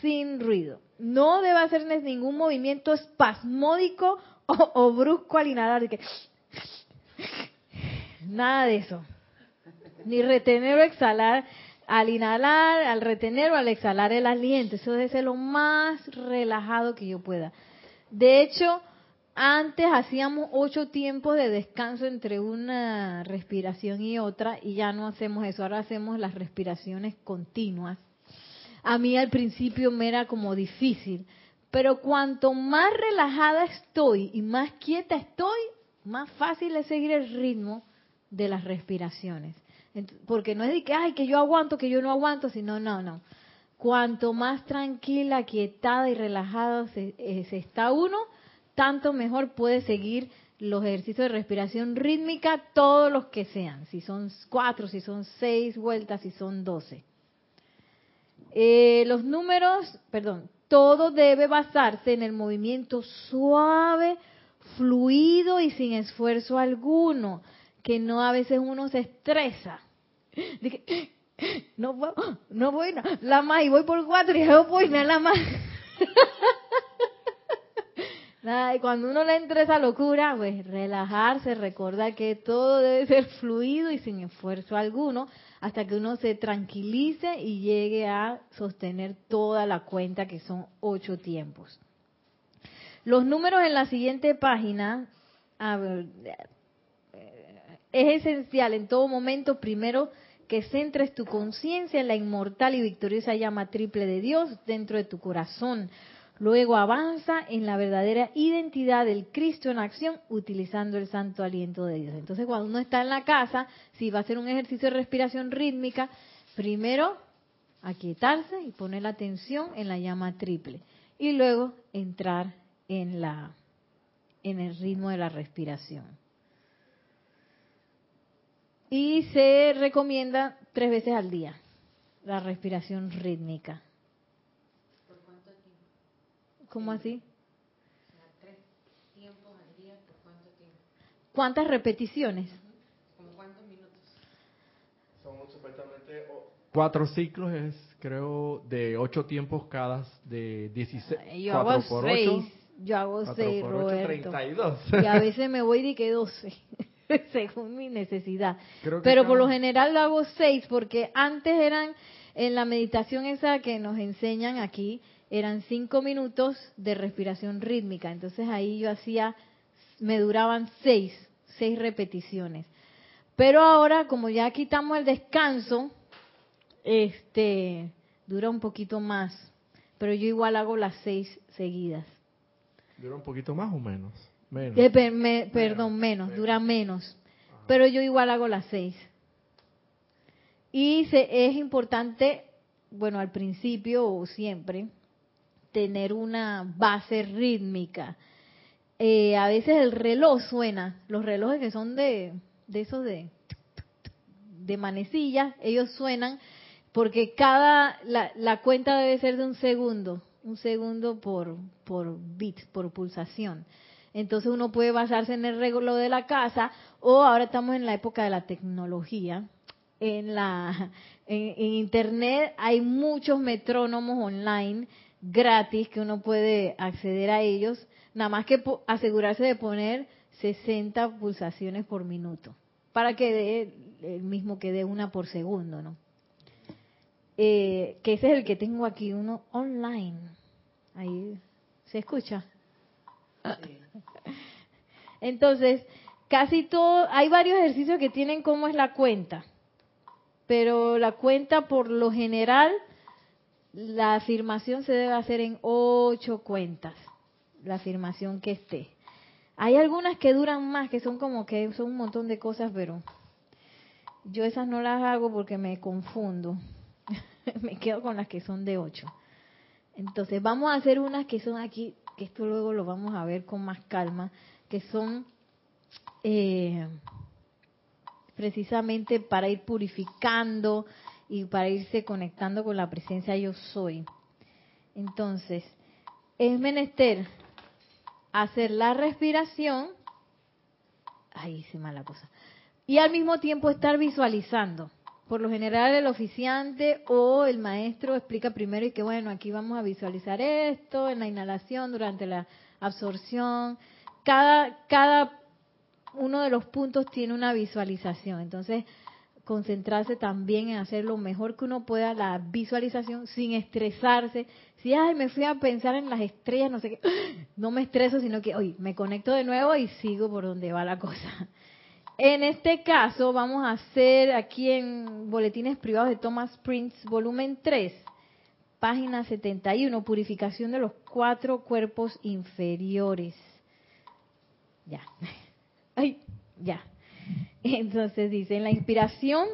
sin ruido. No debe hacer ningún movimiento espasmódico o, brusco al inhalar. que- Nada de eso ni retener o exhalar al inhalar, al retener o al exhalar el aliento. Eso debe ser lo más relajado que yo pueda. De hecho, antes hacíamos ocho tiempos de descanso entre una respiración y otra y ya no hacemos eso. Ahora hacemos las respiraciones continuas. A mí al principio me era como difícil, pero cuanto más relajada estoy y más quieta estoy, más fácil es seguir el ritmo de las respiraciones. Porque no es de que, ay, que yo aguanto, que yo no aguanto, sino, no, no. Cuanto más tranquila, quietada y relajada se, eh, se está uno, tanto mejor puede seguir los ejercicios de respiración rítmica, todos los que sean. Si son cuatro, si son seis vueltas, si son doce. Eh, los números, perdón, todo debe basarse en el movimiento suave, fluido y sin esfuerzo alguno, que no a veces uno se estresa. Dije, no, voy- no voy la más y voy por cuatro y no voy nada más. Nada, y cuando uno le entra esa locura, pues relajarse, recordar que todo debe ser fluido y sin esfuerzo alguno, hasta que uno se tranquilice y llegue a sostener toda la cuenta, que son ocho tiempos. Los números en la siguiente página, es esencial en todo momento, primero, que centres tu conciencia en la inmortal y victoriosa llama triple de Dios dentro de tu corazón. Luego avanza en la verdadera identidad del Cristo en acción utilizando el santo aliento de Dios. Entonces, cuando uno está en la casa, si va a hacer un ejercicio de respiración rítmica, primero aquietarse y poner la atención en la llama triple. Y luego entrar en la en el ritmo de la respiración. Y se recomienda tres veces al día la respiración rítmica. ¿Cómo así? ¿Cuántas repeticiones? Son supuestamente cuatro ciclos, es creo de ocho tiempos cada, de 16, Yo cuatro hago por seis. ocho, Yo hago seis, por ocho, Roberto. 32. Y a veces me voy de que 12, según mi necesidad. Creo que Pero por cada- lo general lo hago seis, porque antes eran, en la meditación esa que nos enseñan aquí, eran cinco minutos de respiración rítmica. Entonces ahí yo hacía, me duraban seis, seis repeticiones. Pero ahora, como ya quitamos el descanso, este, dura un poquito más. Pero yo igual hago las seis seguidas. ¿Dura un poquito más o menos? Menos. Eh, per- me- perdón, menos, dura menos. Pero yo igual hago las seis. Y se, es importante, bueno, al principio o siempre, tener una base rítmica. Eh, a veces el reloj suena, los relojes que son de, de esos de, de manecillas, ellos suenan porque cada, la, la cuenta debe ser de un segundo, un segundo por, por bit, por pulsación. Entonces uno puede basarse en el reloj de la casa o ahora estamos en la época de la tecnología. En la en, en internet hay muchos metrónomos online gratis que uno puede acceder a ellos, nada más que asegurarse de poner 60 pulsaciones por minuto para que dé el mismo que dé una por segundo, ¿no? Eh, que ese es el que tengo aquí, uno online. Ahí se escucha. Entonces, casi todo, hay varios ejercicios que tienen cómo es la cuenta, pero la cuenta por lo general, la afirmación se debe hacer en ocho cuentas, la afirmación que esté. Hay algunas que duran más, que son como que son un montón de cosas, pero yo esas no las hago porque me confundo. me quedo con las que son de ocho. Entonces vamos a hacer unas que son aquí, que esto luego lo vamos a ver con más calma, que son eh, precisamente para ir purificando y para irse conectando con la presencia yo soy. Entonces, es menester hacer la respiración, ahí se mala cosa, y al mismo tiempo estar visualizando. Por lo general el oficiante o el maestro explica primero y que bueno, aquí vamos a visualizar esto en la inhalación, durante la absorción. Cada, cada uno de los puntos tiene una visualización. Entonces, concentrarse también en hacer lo mejor que uno pueda, la visualización, sin estresarse. Si, ay, me fui a pensar en las estrellas, no sé qué, no me estreso, sino que, hoy me conecto de nuevo y sigo por donde va la cosa. En este caso, vamos a hacer aquí en Boletines Privados de Thomas Prince, volumen 3, página 71, purificación de los cuatro cuerpos inferiores. Ya. Ay, ya. Entonces dice, en la inspiración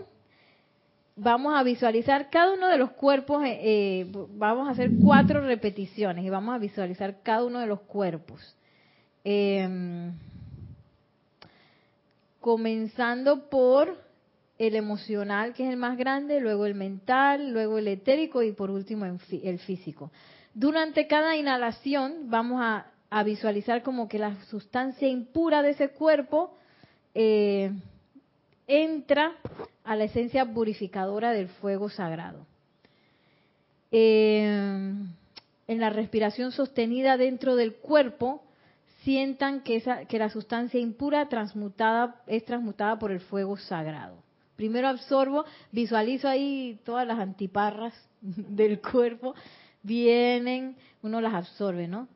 vamos a visualizar cada uno de los cuerpos, eh, eh, vamos a hacer cuatro repeticiones y vamos a visualizar cada uno de los cuerpos. Em, comenzando por el emocional, que es el más grande, luego el mental, luego el etérico y por último el físico. Durante cada inhalación vamos a, visualizar como que la sustancia impura de ese cuerpo eh, entra a la esencia purificadora del fuego sagrado. Eh, en la respiración sostenida dentro del cuerpo, sientan que, esa, que la sustancia impura transmutada es transmutada por el fuego sagrado. Primero absorbo, visualizo ahí todas las antiparras del cuerpo, vienen, uno las absorbe, ¿no?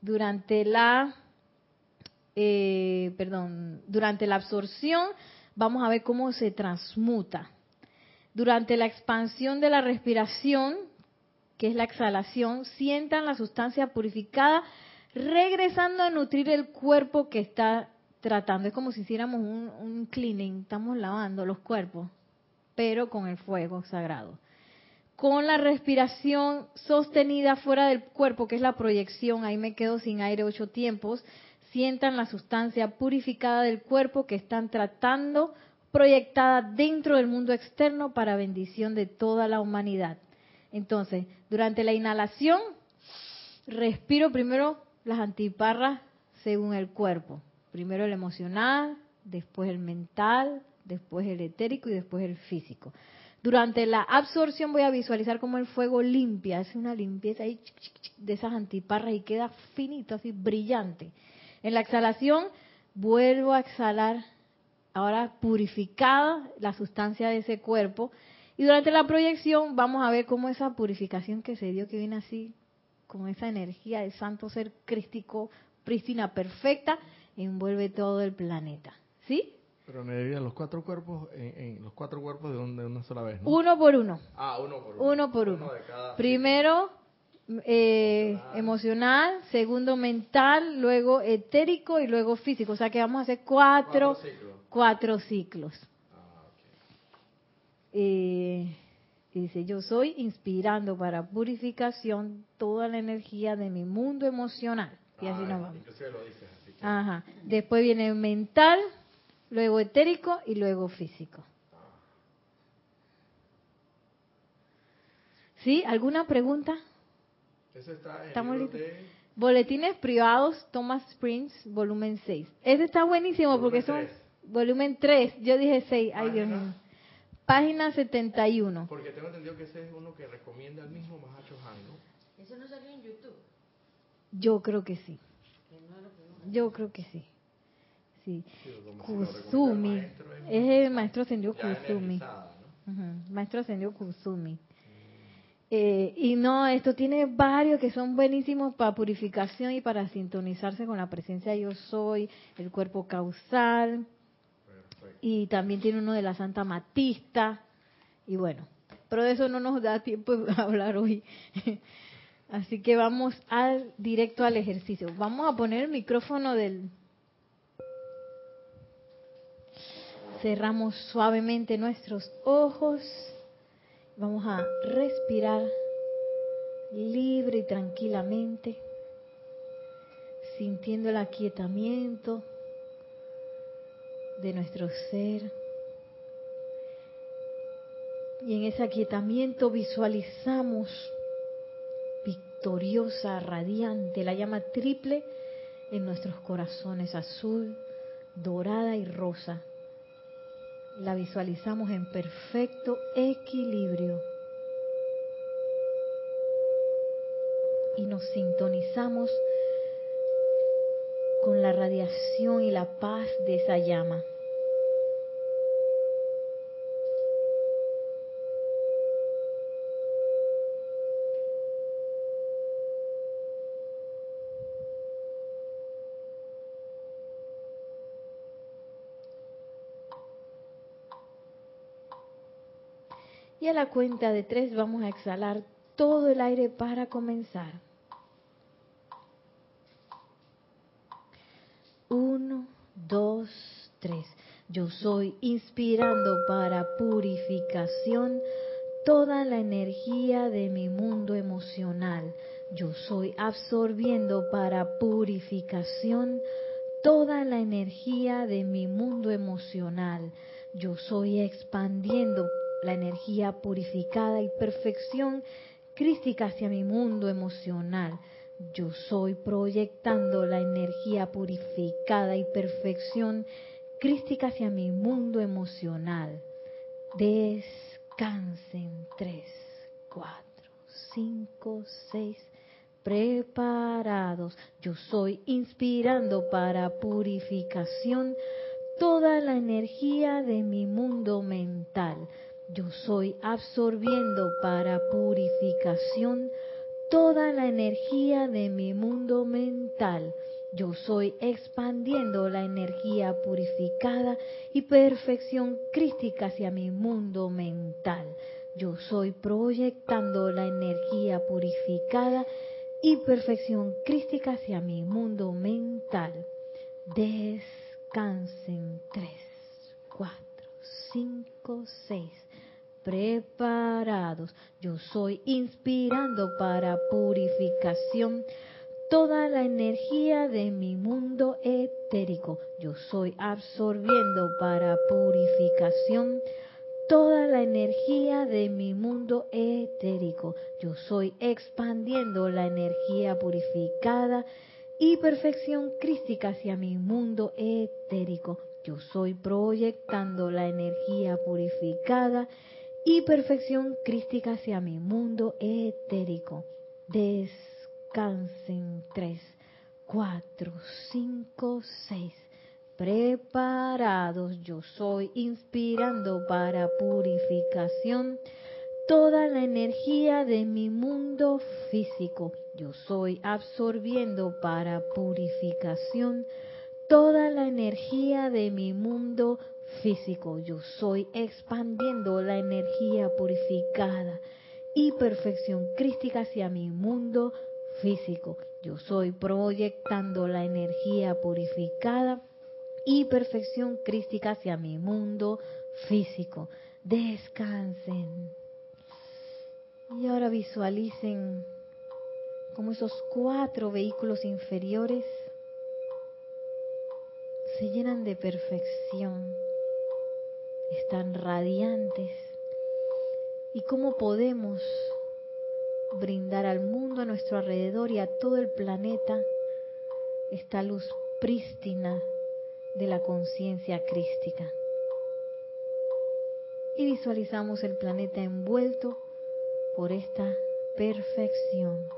Durante la, eh, perdón, durante la absorción vamos a ver cómo se transmuta. Durante la expansión de la respiración, que es la exhalación, sientan la sustancia purificada regresando a nutrir el cuerpo que está tratando. Es como si hiciéramos un, cleaning, estamos lavando los cuerpos, pero con el fuego sagrado. Con la respiración sostenida fuera del cuerpo, que es la proyección, ahí me quedo sin aire ocho tiempos, sientan la sustancia purificada del cuerpo que están tratando proyectada dentro del mundo externo para bendición de toda la humanidad. Entonces, durante la inhalación, respiro primero las antiparras según el cuerpo. Primero el emocional, después el mental, después el etérico y después el físico. Durante la absorción voy a visualizar como el fuego limpia, hace una limpieza ahí de esas antiparras y queda finito, así brillante. En la exhalación vuelvo a exhalar, ahora purificada la sustancia de ese cuerpo. Y durante la proyección vamos a ver cómo esa purificación que se dio, que viene así, con esa energía del santo ser crístico, prístina, perfecta, envuelve todo el planeta. ¿Sí? Pero me los cuatro cuerpos, en, los cuatro cuerpos de, una sola vez, ¿no? Uno por uno. Ah, uno por uno. Uno por uno. Primero eh, emocional, segundo mental, luego etérico y luego físico. O sea que vamos a hacer cuatro, cuatro ciclos. Ah, eh, dice, yo soy inspirando para purificación toda la energía de mi mundo emocional. Y así ah, nos vamos. Ajá. Después viene mental, luego etérico y luego físico. ¿Sí? ¿Alguna pregunta? Estamos listos. Boletines privados, Thomas Springs, volumen 6. Ese está buenísimo porque son volumen 3. Yo dije 6. Ay, Dios mío. Página 71. Porque tengo entendido que ese es uno que recomienda el mismo Mahacho Han, ¿no? ¿Eso no salió en YouTube? Yo creo que sí. Yo creo que sí. Sí. Kusumi. Es el maestro ascendido Kusumi. Maestro ascendido Kusumi. Eh, y no, esto tiene varios que son buenísimos para purificación y para sintonizarse con la presencia yo soy, el cuerpo causal. Y también tiene uno de la Santa Matista. Y bueno, pero de eso no nos da tiempo de hablar hoy. Así que vamos al directo al ejercicio. Vamos a poner el micrófono del... Cerramos suavemente nuestros ojos. Vamos a respirar libre y tranquilamente, sintiendo el aquietamiento de nuestro ser. Y en ese aquietamiento visualizamos victoriosa, radiante, la llama triple en nuestros corazones, azul, dorada y rosa. La visualizamos en perfecto equilibrio. Y nos sintonizamos con la radiación y la paz de esa llama. La cuenta de tres vamos a exhalar todo el aire para comenzar. Uno, dos, tres. Yo soy inspirando para purificación toda la energía de mi mundo emocional. Yo soy absorbiendo para purificación toda la energía de mi mundo emocional. Yo soy expandiendo la energía purificada y perfección crística hacia mi mundo emocional. Yo soy proyectando la energía purificada y perfección crística hacia mi mundo emocional. Descansen. Tres, cuatro, cinco, seis. Preparados. Yo soy inspirando para purificación toda la energía de mi mundo mental. Yo soy absorbiendo para purificación toda la energía de mi mundo mental. Yo soy expandiendo la energía purificada y perfección crística hacia mi mundo mental. Yo soy proyectando la energía purificada y perfección crística hacia mi mundo mental. Descansen. Tres, cuatro, cinco, seis preparados. Yo soy inspirando para purificación toda la energía de mi mundo etérico. Yo soy absorbiendo para purificación toda la energía de mi mundo etérico. Yo soy expandiendo la energía purificada y perfección crística hacia mi mundo etérico. Yo soy proyectando la energía purificada y perfección crística hacia mi mundo etérico. Descansen. Tres, cuatro, cinco, seis. Preparados, yo soy inspirando para purificación toda la energía de mi mundo físico. Yo soy absorbiendo para purificación toda la energía de mi mundo físico. Yo soy expandiendo la energía purificada y perfección crística hacia mi mundo físico. Yo soy proyectando la energía purificada y perfección crística hacia mi mundo físico. Descansen. Y ahora visualicen como esos cuatro vehículos inferiores se llenan de perfección están radiantes. ¿Y cómo podemos brindar al mundo a nuestro alrededor y a todo el planeta esta luz prístina de la conciencia crística? Y visualizamos el planeta envuelto por esta perfección.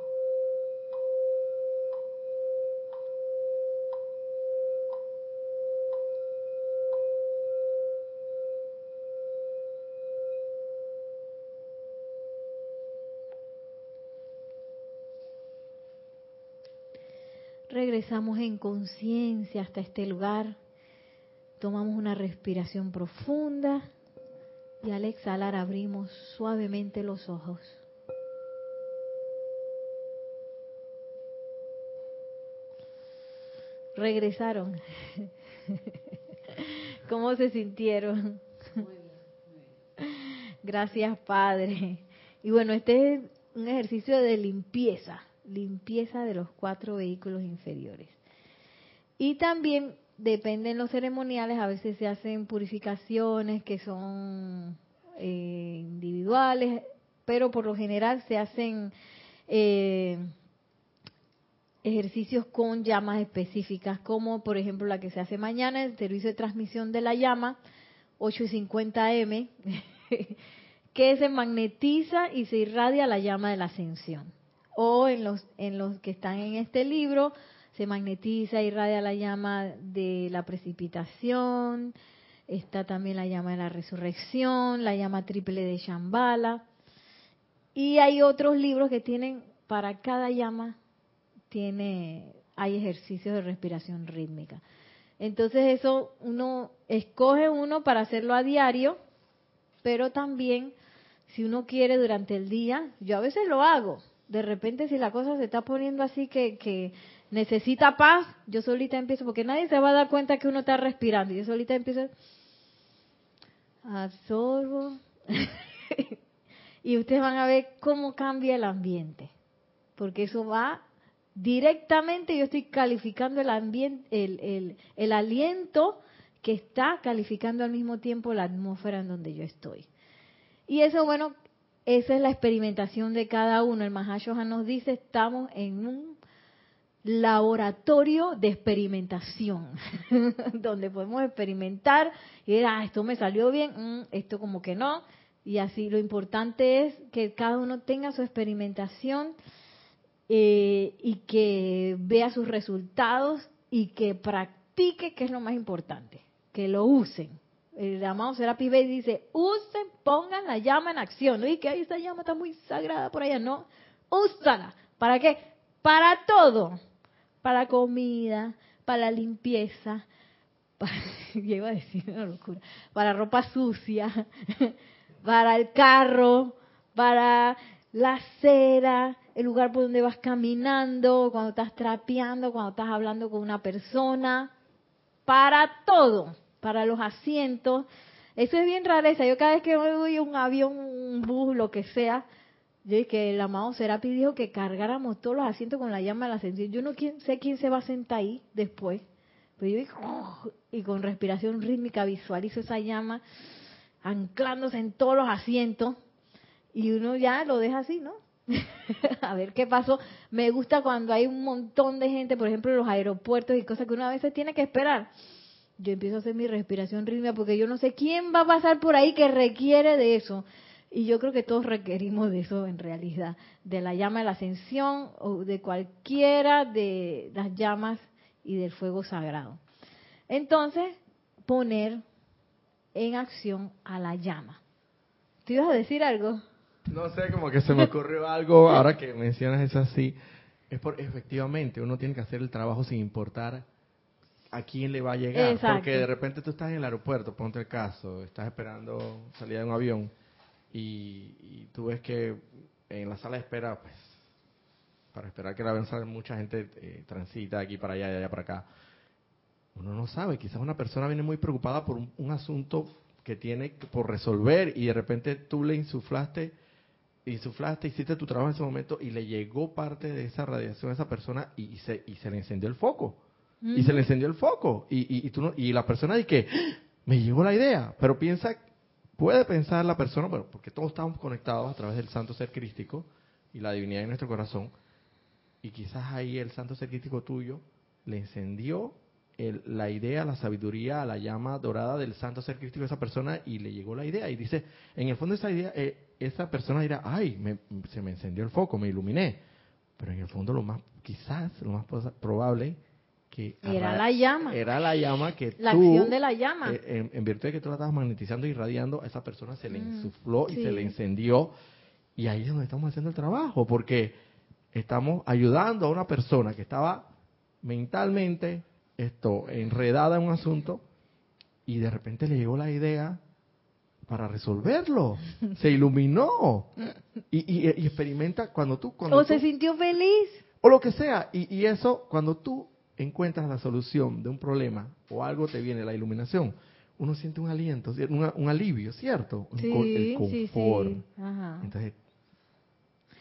Regresamos en conciencia hasta este lugar. Tomamos una respiración profunda y al exhalar abrimos suavemente los ojos. Regresaron. ¿Cómo se sintieron? Gracias, Padre. Y bueno, este es un ejercicio de limpieza, limpieza de los cuatro vehículos inferiores. Y también dependen los ceremoniales, a veces se hacen purificaciones que son eh, individuales, pero por lo general se hacen eh, ejercicios con llamas específicas, como por ejemplo la que se hace mañana, el servicio de transmisión de la llama, 8 y 50 M, que se magnetiza y se irradia la llama de la ascensión. O en los, en los que están en este libro, se magnetiza, irradia la llama de la precipitación, está también la llama de la resurrección, la llama triple de Shambhala. Y hay otros libros que tienen, para cada llama, tiene, hay ejercicios de respiración rítmica. Entonces eso uno escoge uno para hacerlo a diario, pero también si uno quiere durante el día, yo a veces lo hago. De repente si la cosa se está poniendo así que, que necesita paz, yo solita empiezo, porque nadie se va a dar cuenta que uno está respirando. Yo solita empiezo, absorbo. y ustedes van a ver cómo cambia el ambiente. Porque eso va directamente, yo estoy calificando el ambiente, el, el, el aliento que está calificando al mismo tiempo la atmósfera en donde yo estoy. Y eso, bueno, esa es la experimentación de cada uno. El Mahashohan nos dice, estamos en un laboratorio de experimentación, donde podemos experimentar y ver, ah, esto me salió bien, mm, esto como que no, y así lo importante es que cada uno tenga su experimentación eh, y que vea sus resultados y que practique, que es lo más importante, que lo usen. El amado Serapi Bey dice, usen, pongan la llama en acción. No que ahí esta llama está muy sagrada por allá, no. Úsala. ¿Para qué? Para todo para comida, para limpieza, para, iba a decir una locura, para ropa sucia, para el carro, para la acera, el lugar por donde vas caminando, cuando estás trapeando, cuando estás hablando con una persona, para todo, para los asientos. Eso es bien rareza. Yo cada vez que voy a un avión, un bus, lo que sea, yo que el amado Serapi dijo que cargáramos todos los asientos con la llama de la ascensión. Yo no sé quién se va a sentar ahí después. Pero yo digo, y con respiración rítmica visualizo esa llama anclándose en todos los asientos. Y uno ya lo deja así, ¿no? a ver qué pasó. Me gusta cuando hay un montón de gente, por ejemplo, en los aeropuertos y cosas que uno a veces tiene que esperar. Yo empiezo a hacer mi respiración rítmica porque yo no sé quién va a pasar por ahí que requiere de eso. Y yo creo que todos requerimos de eso en realidad, de la llama de la ascensión o de cualquiera de las llamas y del fuego sagrado. Entonces, poner en acción a la llama. ¿Te ibas a decir algo? No sé, como que se me ocurrió algo ahora que mencionas eso así. Es por, efectivamente, uno tiene que hacer el trabajo sin importar a quién le va a llegar. Porque de repente tú estás en el aeropuerto, ponte el caso, estás esperando salida de un avión y, tú ves que en la sala de espera, pues, para esperar que la venza mucha gente eh, transita de aquí para allá, de allá para acá. Uno no sabe, quizás una persona viene muy preocupada por un, asunto que tiene por resolver y de repente tú le insuflaste, insuflaste, hiciste tu trabajo en ese momento y le llegó parte de esa radiación a esa persona y, se, y se le encendió el foco. Y se le encendió el foco. Y, y, tú no, y la persona dice que ¡Ah! me llegó la idea, pero piensa Puede pensar la persona, bueno, porque todos estamos conectados a través del santo ser crístico y la divinidad en nuestro corazón, y quizás ahí el santo ser crístico tuyo le encendió la idea, la sabiduría, la llama dorada del santo ser crístico a esa persona y le llegó la idea. Y dice, en el fondo esa idea, eh, esa persona dirá, ay, se me encendió el foco, me iluminé. Pero en el fondo lo más, quizás, lo más probable que era la llama. Era la llama que la acción de la llama. Eh, en, virtud de que tú la estabas magnetizando y irradiando, a esa persona se le mm, insufló y se le encendió. Y ahí es donde estamos haciendo el trabajo, porque estamos ayudando a una persona que estaba mentalmente esto enredada en un asunto y de repente le llegó la idea para resolverlo. Se iluminó y, experimenta cuando tú... Cuando o se sintió feliz. O lo que sea. Y, y eso, cuando tú encuentras la solución de un problema o algo te viene la iluminación, uno siente un aliento, un, alivio, ¿cierto? Sí, el confort. Entonces,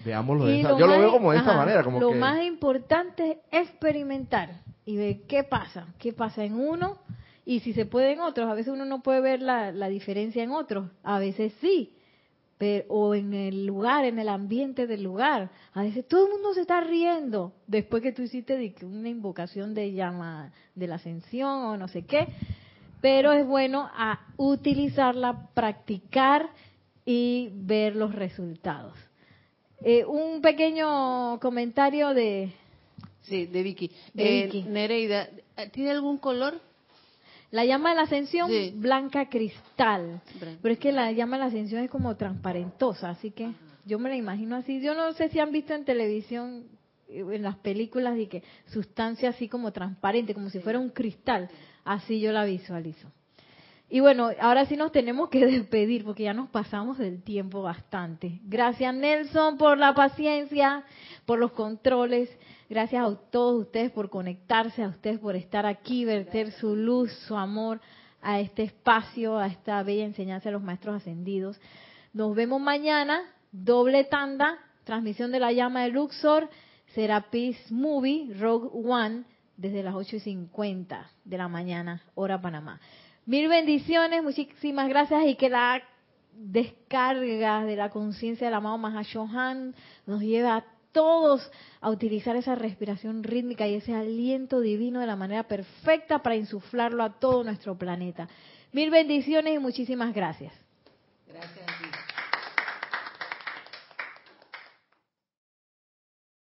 Veámoslo de esa, yo lo más- veo como de esa ajá, manera, como lo que más importante es experimentar y ver qué pasa, qué pasa en uno y si se puede en otros. A veces uno no puede ver la, la diferencia en otros, a veces sí, pero, o en el lugar, en el ambiente del lugar. A veces todo el mundo se está riendo después que tú hiciste una invocación de llama de la ascensión o no sé qué. Pero es bueno a utilizarla, practicar y ver los resultados. Eh, un pequeño comentario de Sí, de Vicky. De Eh, Vicky. Nereida, ¿tiene algún color? La llama de la ascensión Sí. blanca cristal. Blanca. Pero es que la llama de la ascensión es como transparentosa, así que yo me la imagino así. Yo no sé si han visto en televisión, eh, en las películas, de que sustancia así como transparente, como si fuera un cristal. Así yo la visualizo. Y bueno, ahora sí nos tenemos que despedir porque ya nos pasamos del tiempo bastante. Gracias Nelson por la paciencia, por los controles. Gracias a todos ustedes por conectarse, a ustedes por estar aquí, verter su luz, su amor a este espacio, a esta bella enseñanza de los maestros ascendidos. Nos vemos mañana, doble tanda, transmisión de la llama de Luxor, Serapis Movie, Rogue One, desde las 8 y 50 de la mañana, hora Panamá. Mil bendiciones, muchísimas gracias y que la descarga de la conciencia del amado Mahashohan nos lleve a todos a utilizar esa respiración rítmica y ese aliento divino de la manera perfecta para insuflarlo a todo nuestro planeta. Mil bendiciones y muchísimas gracias. Gracias.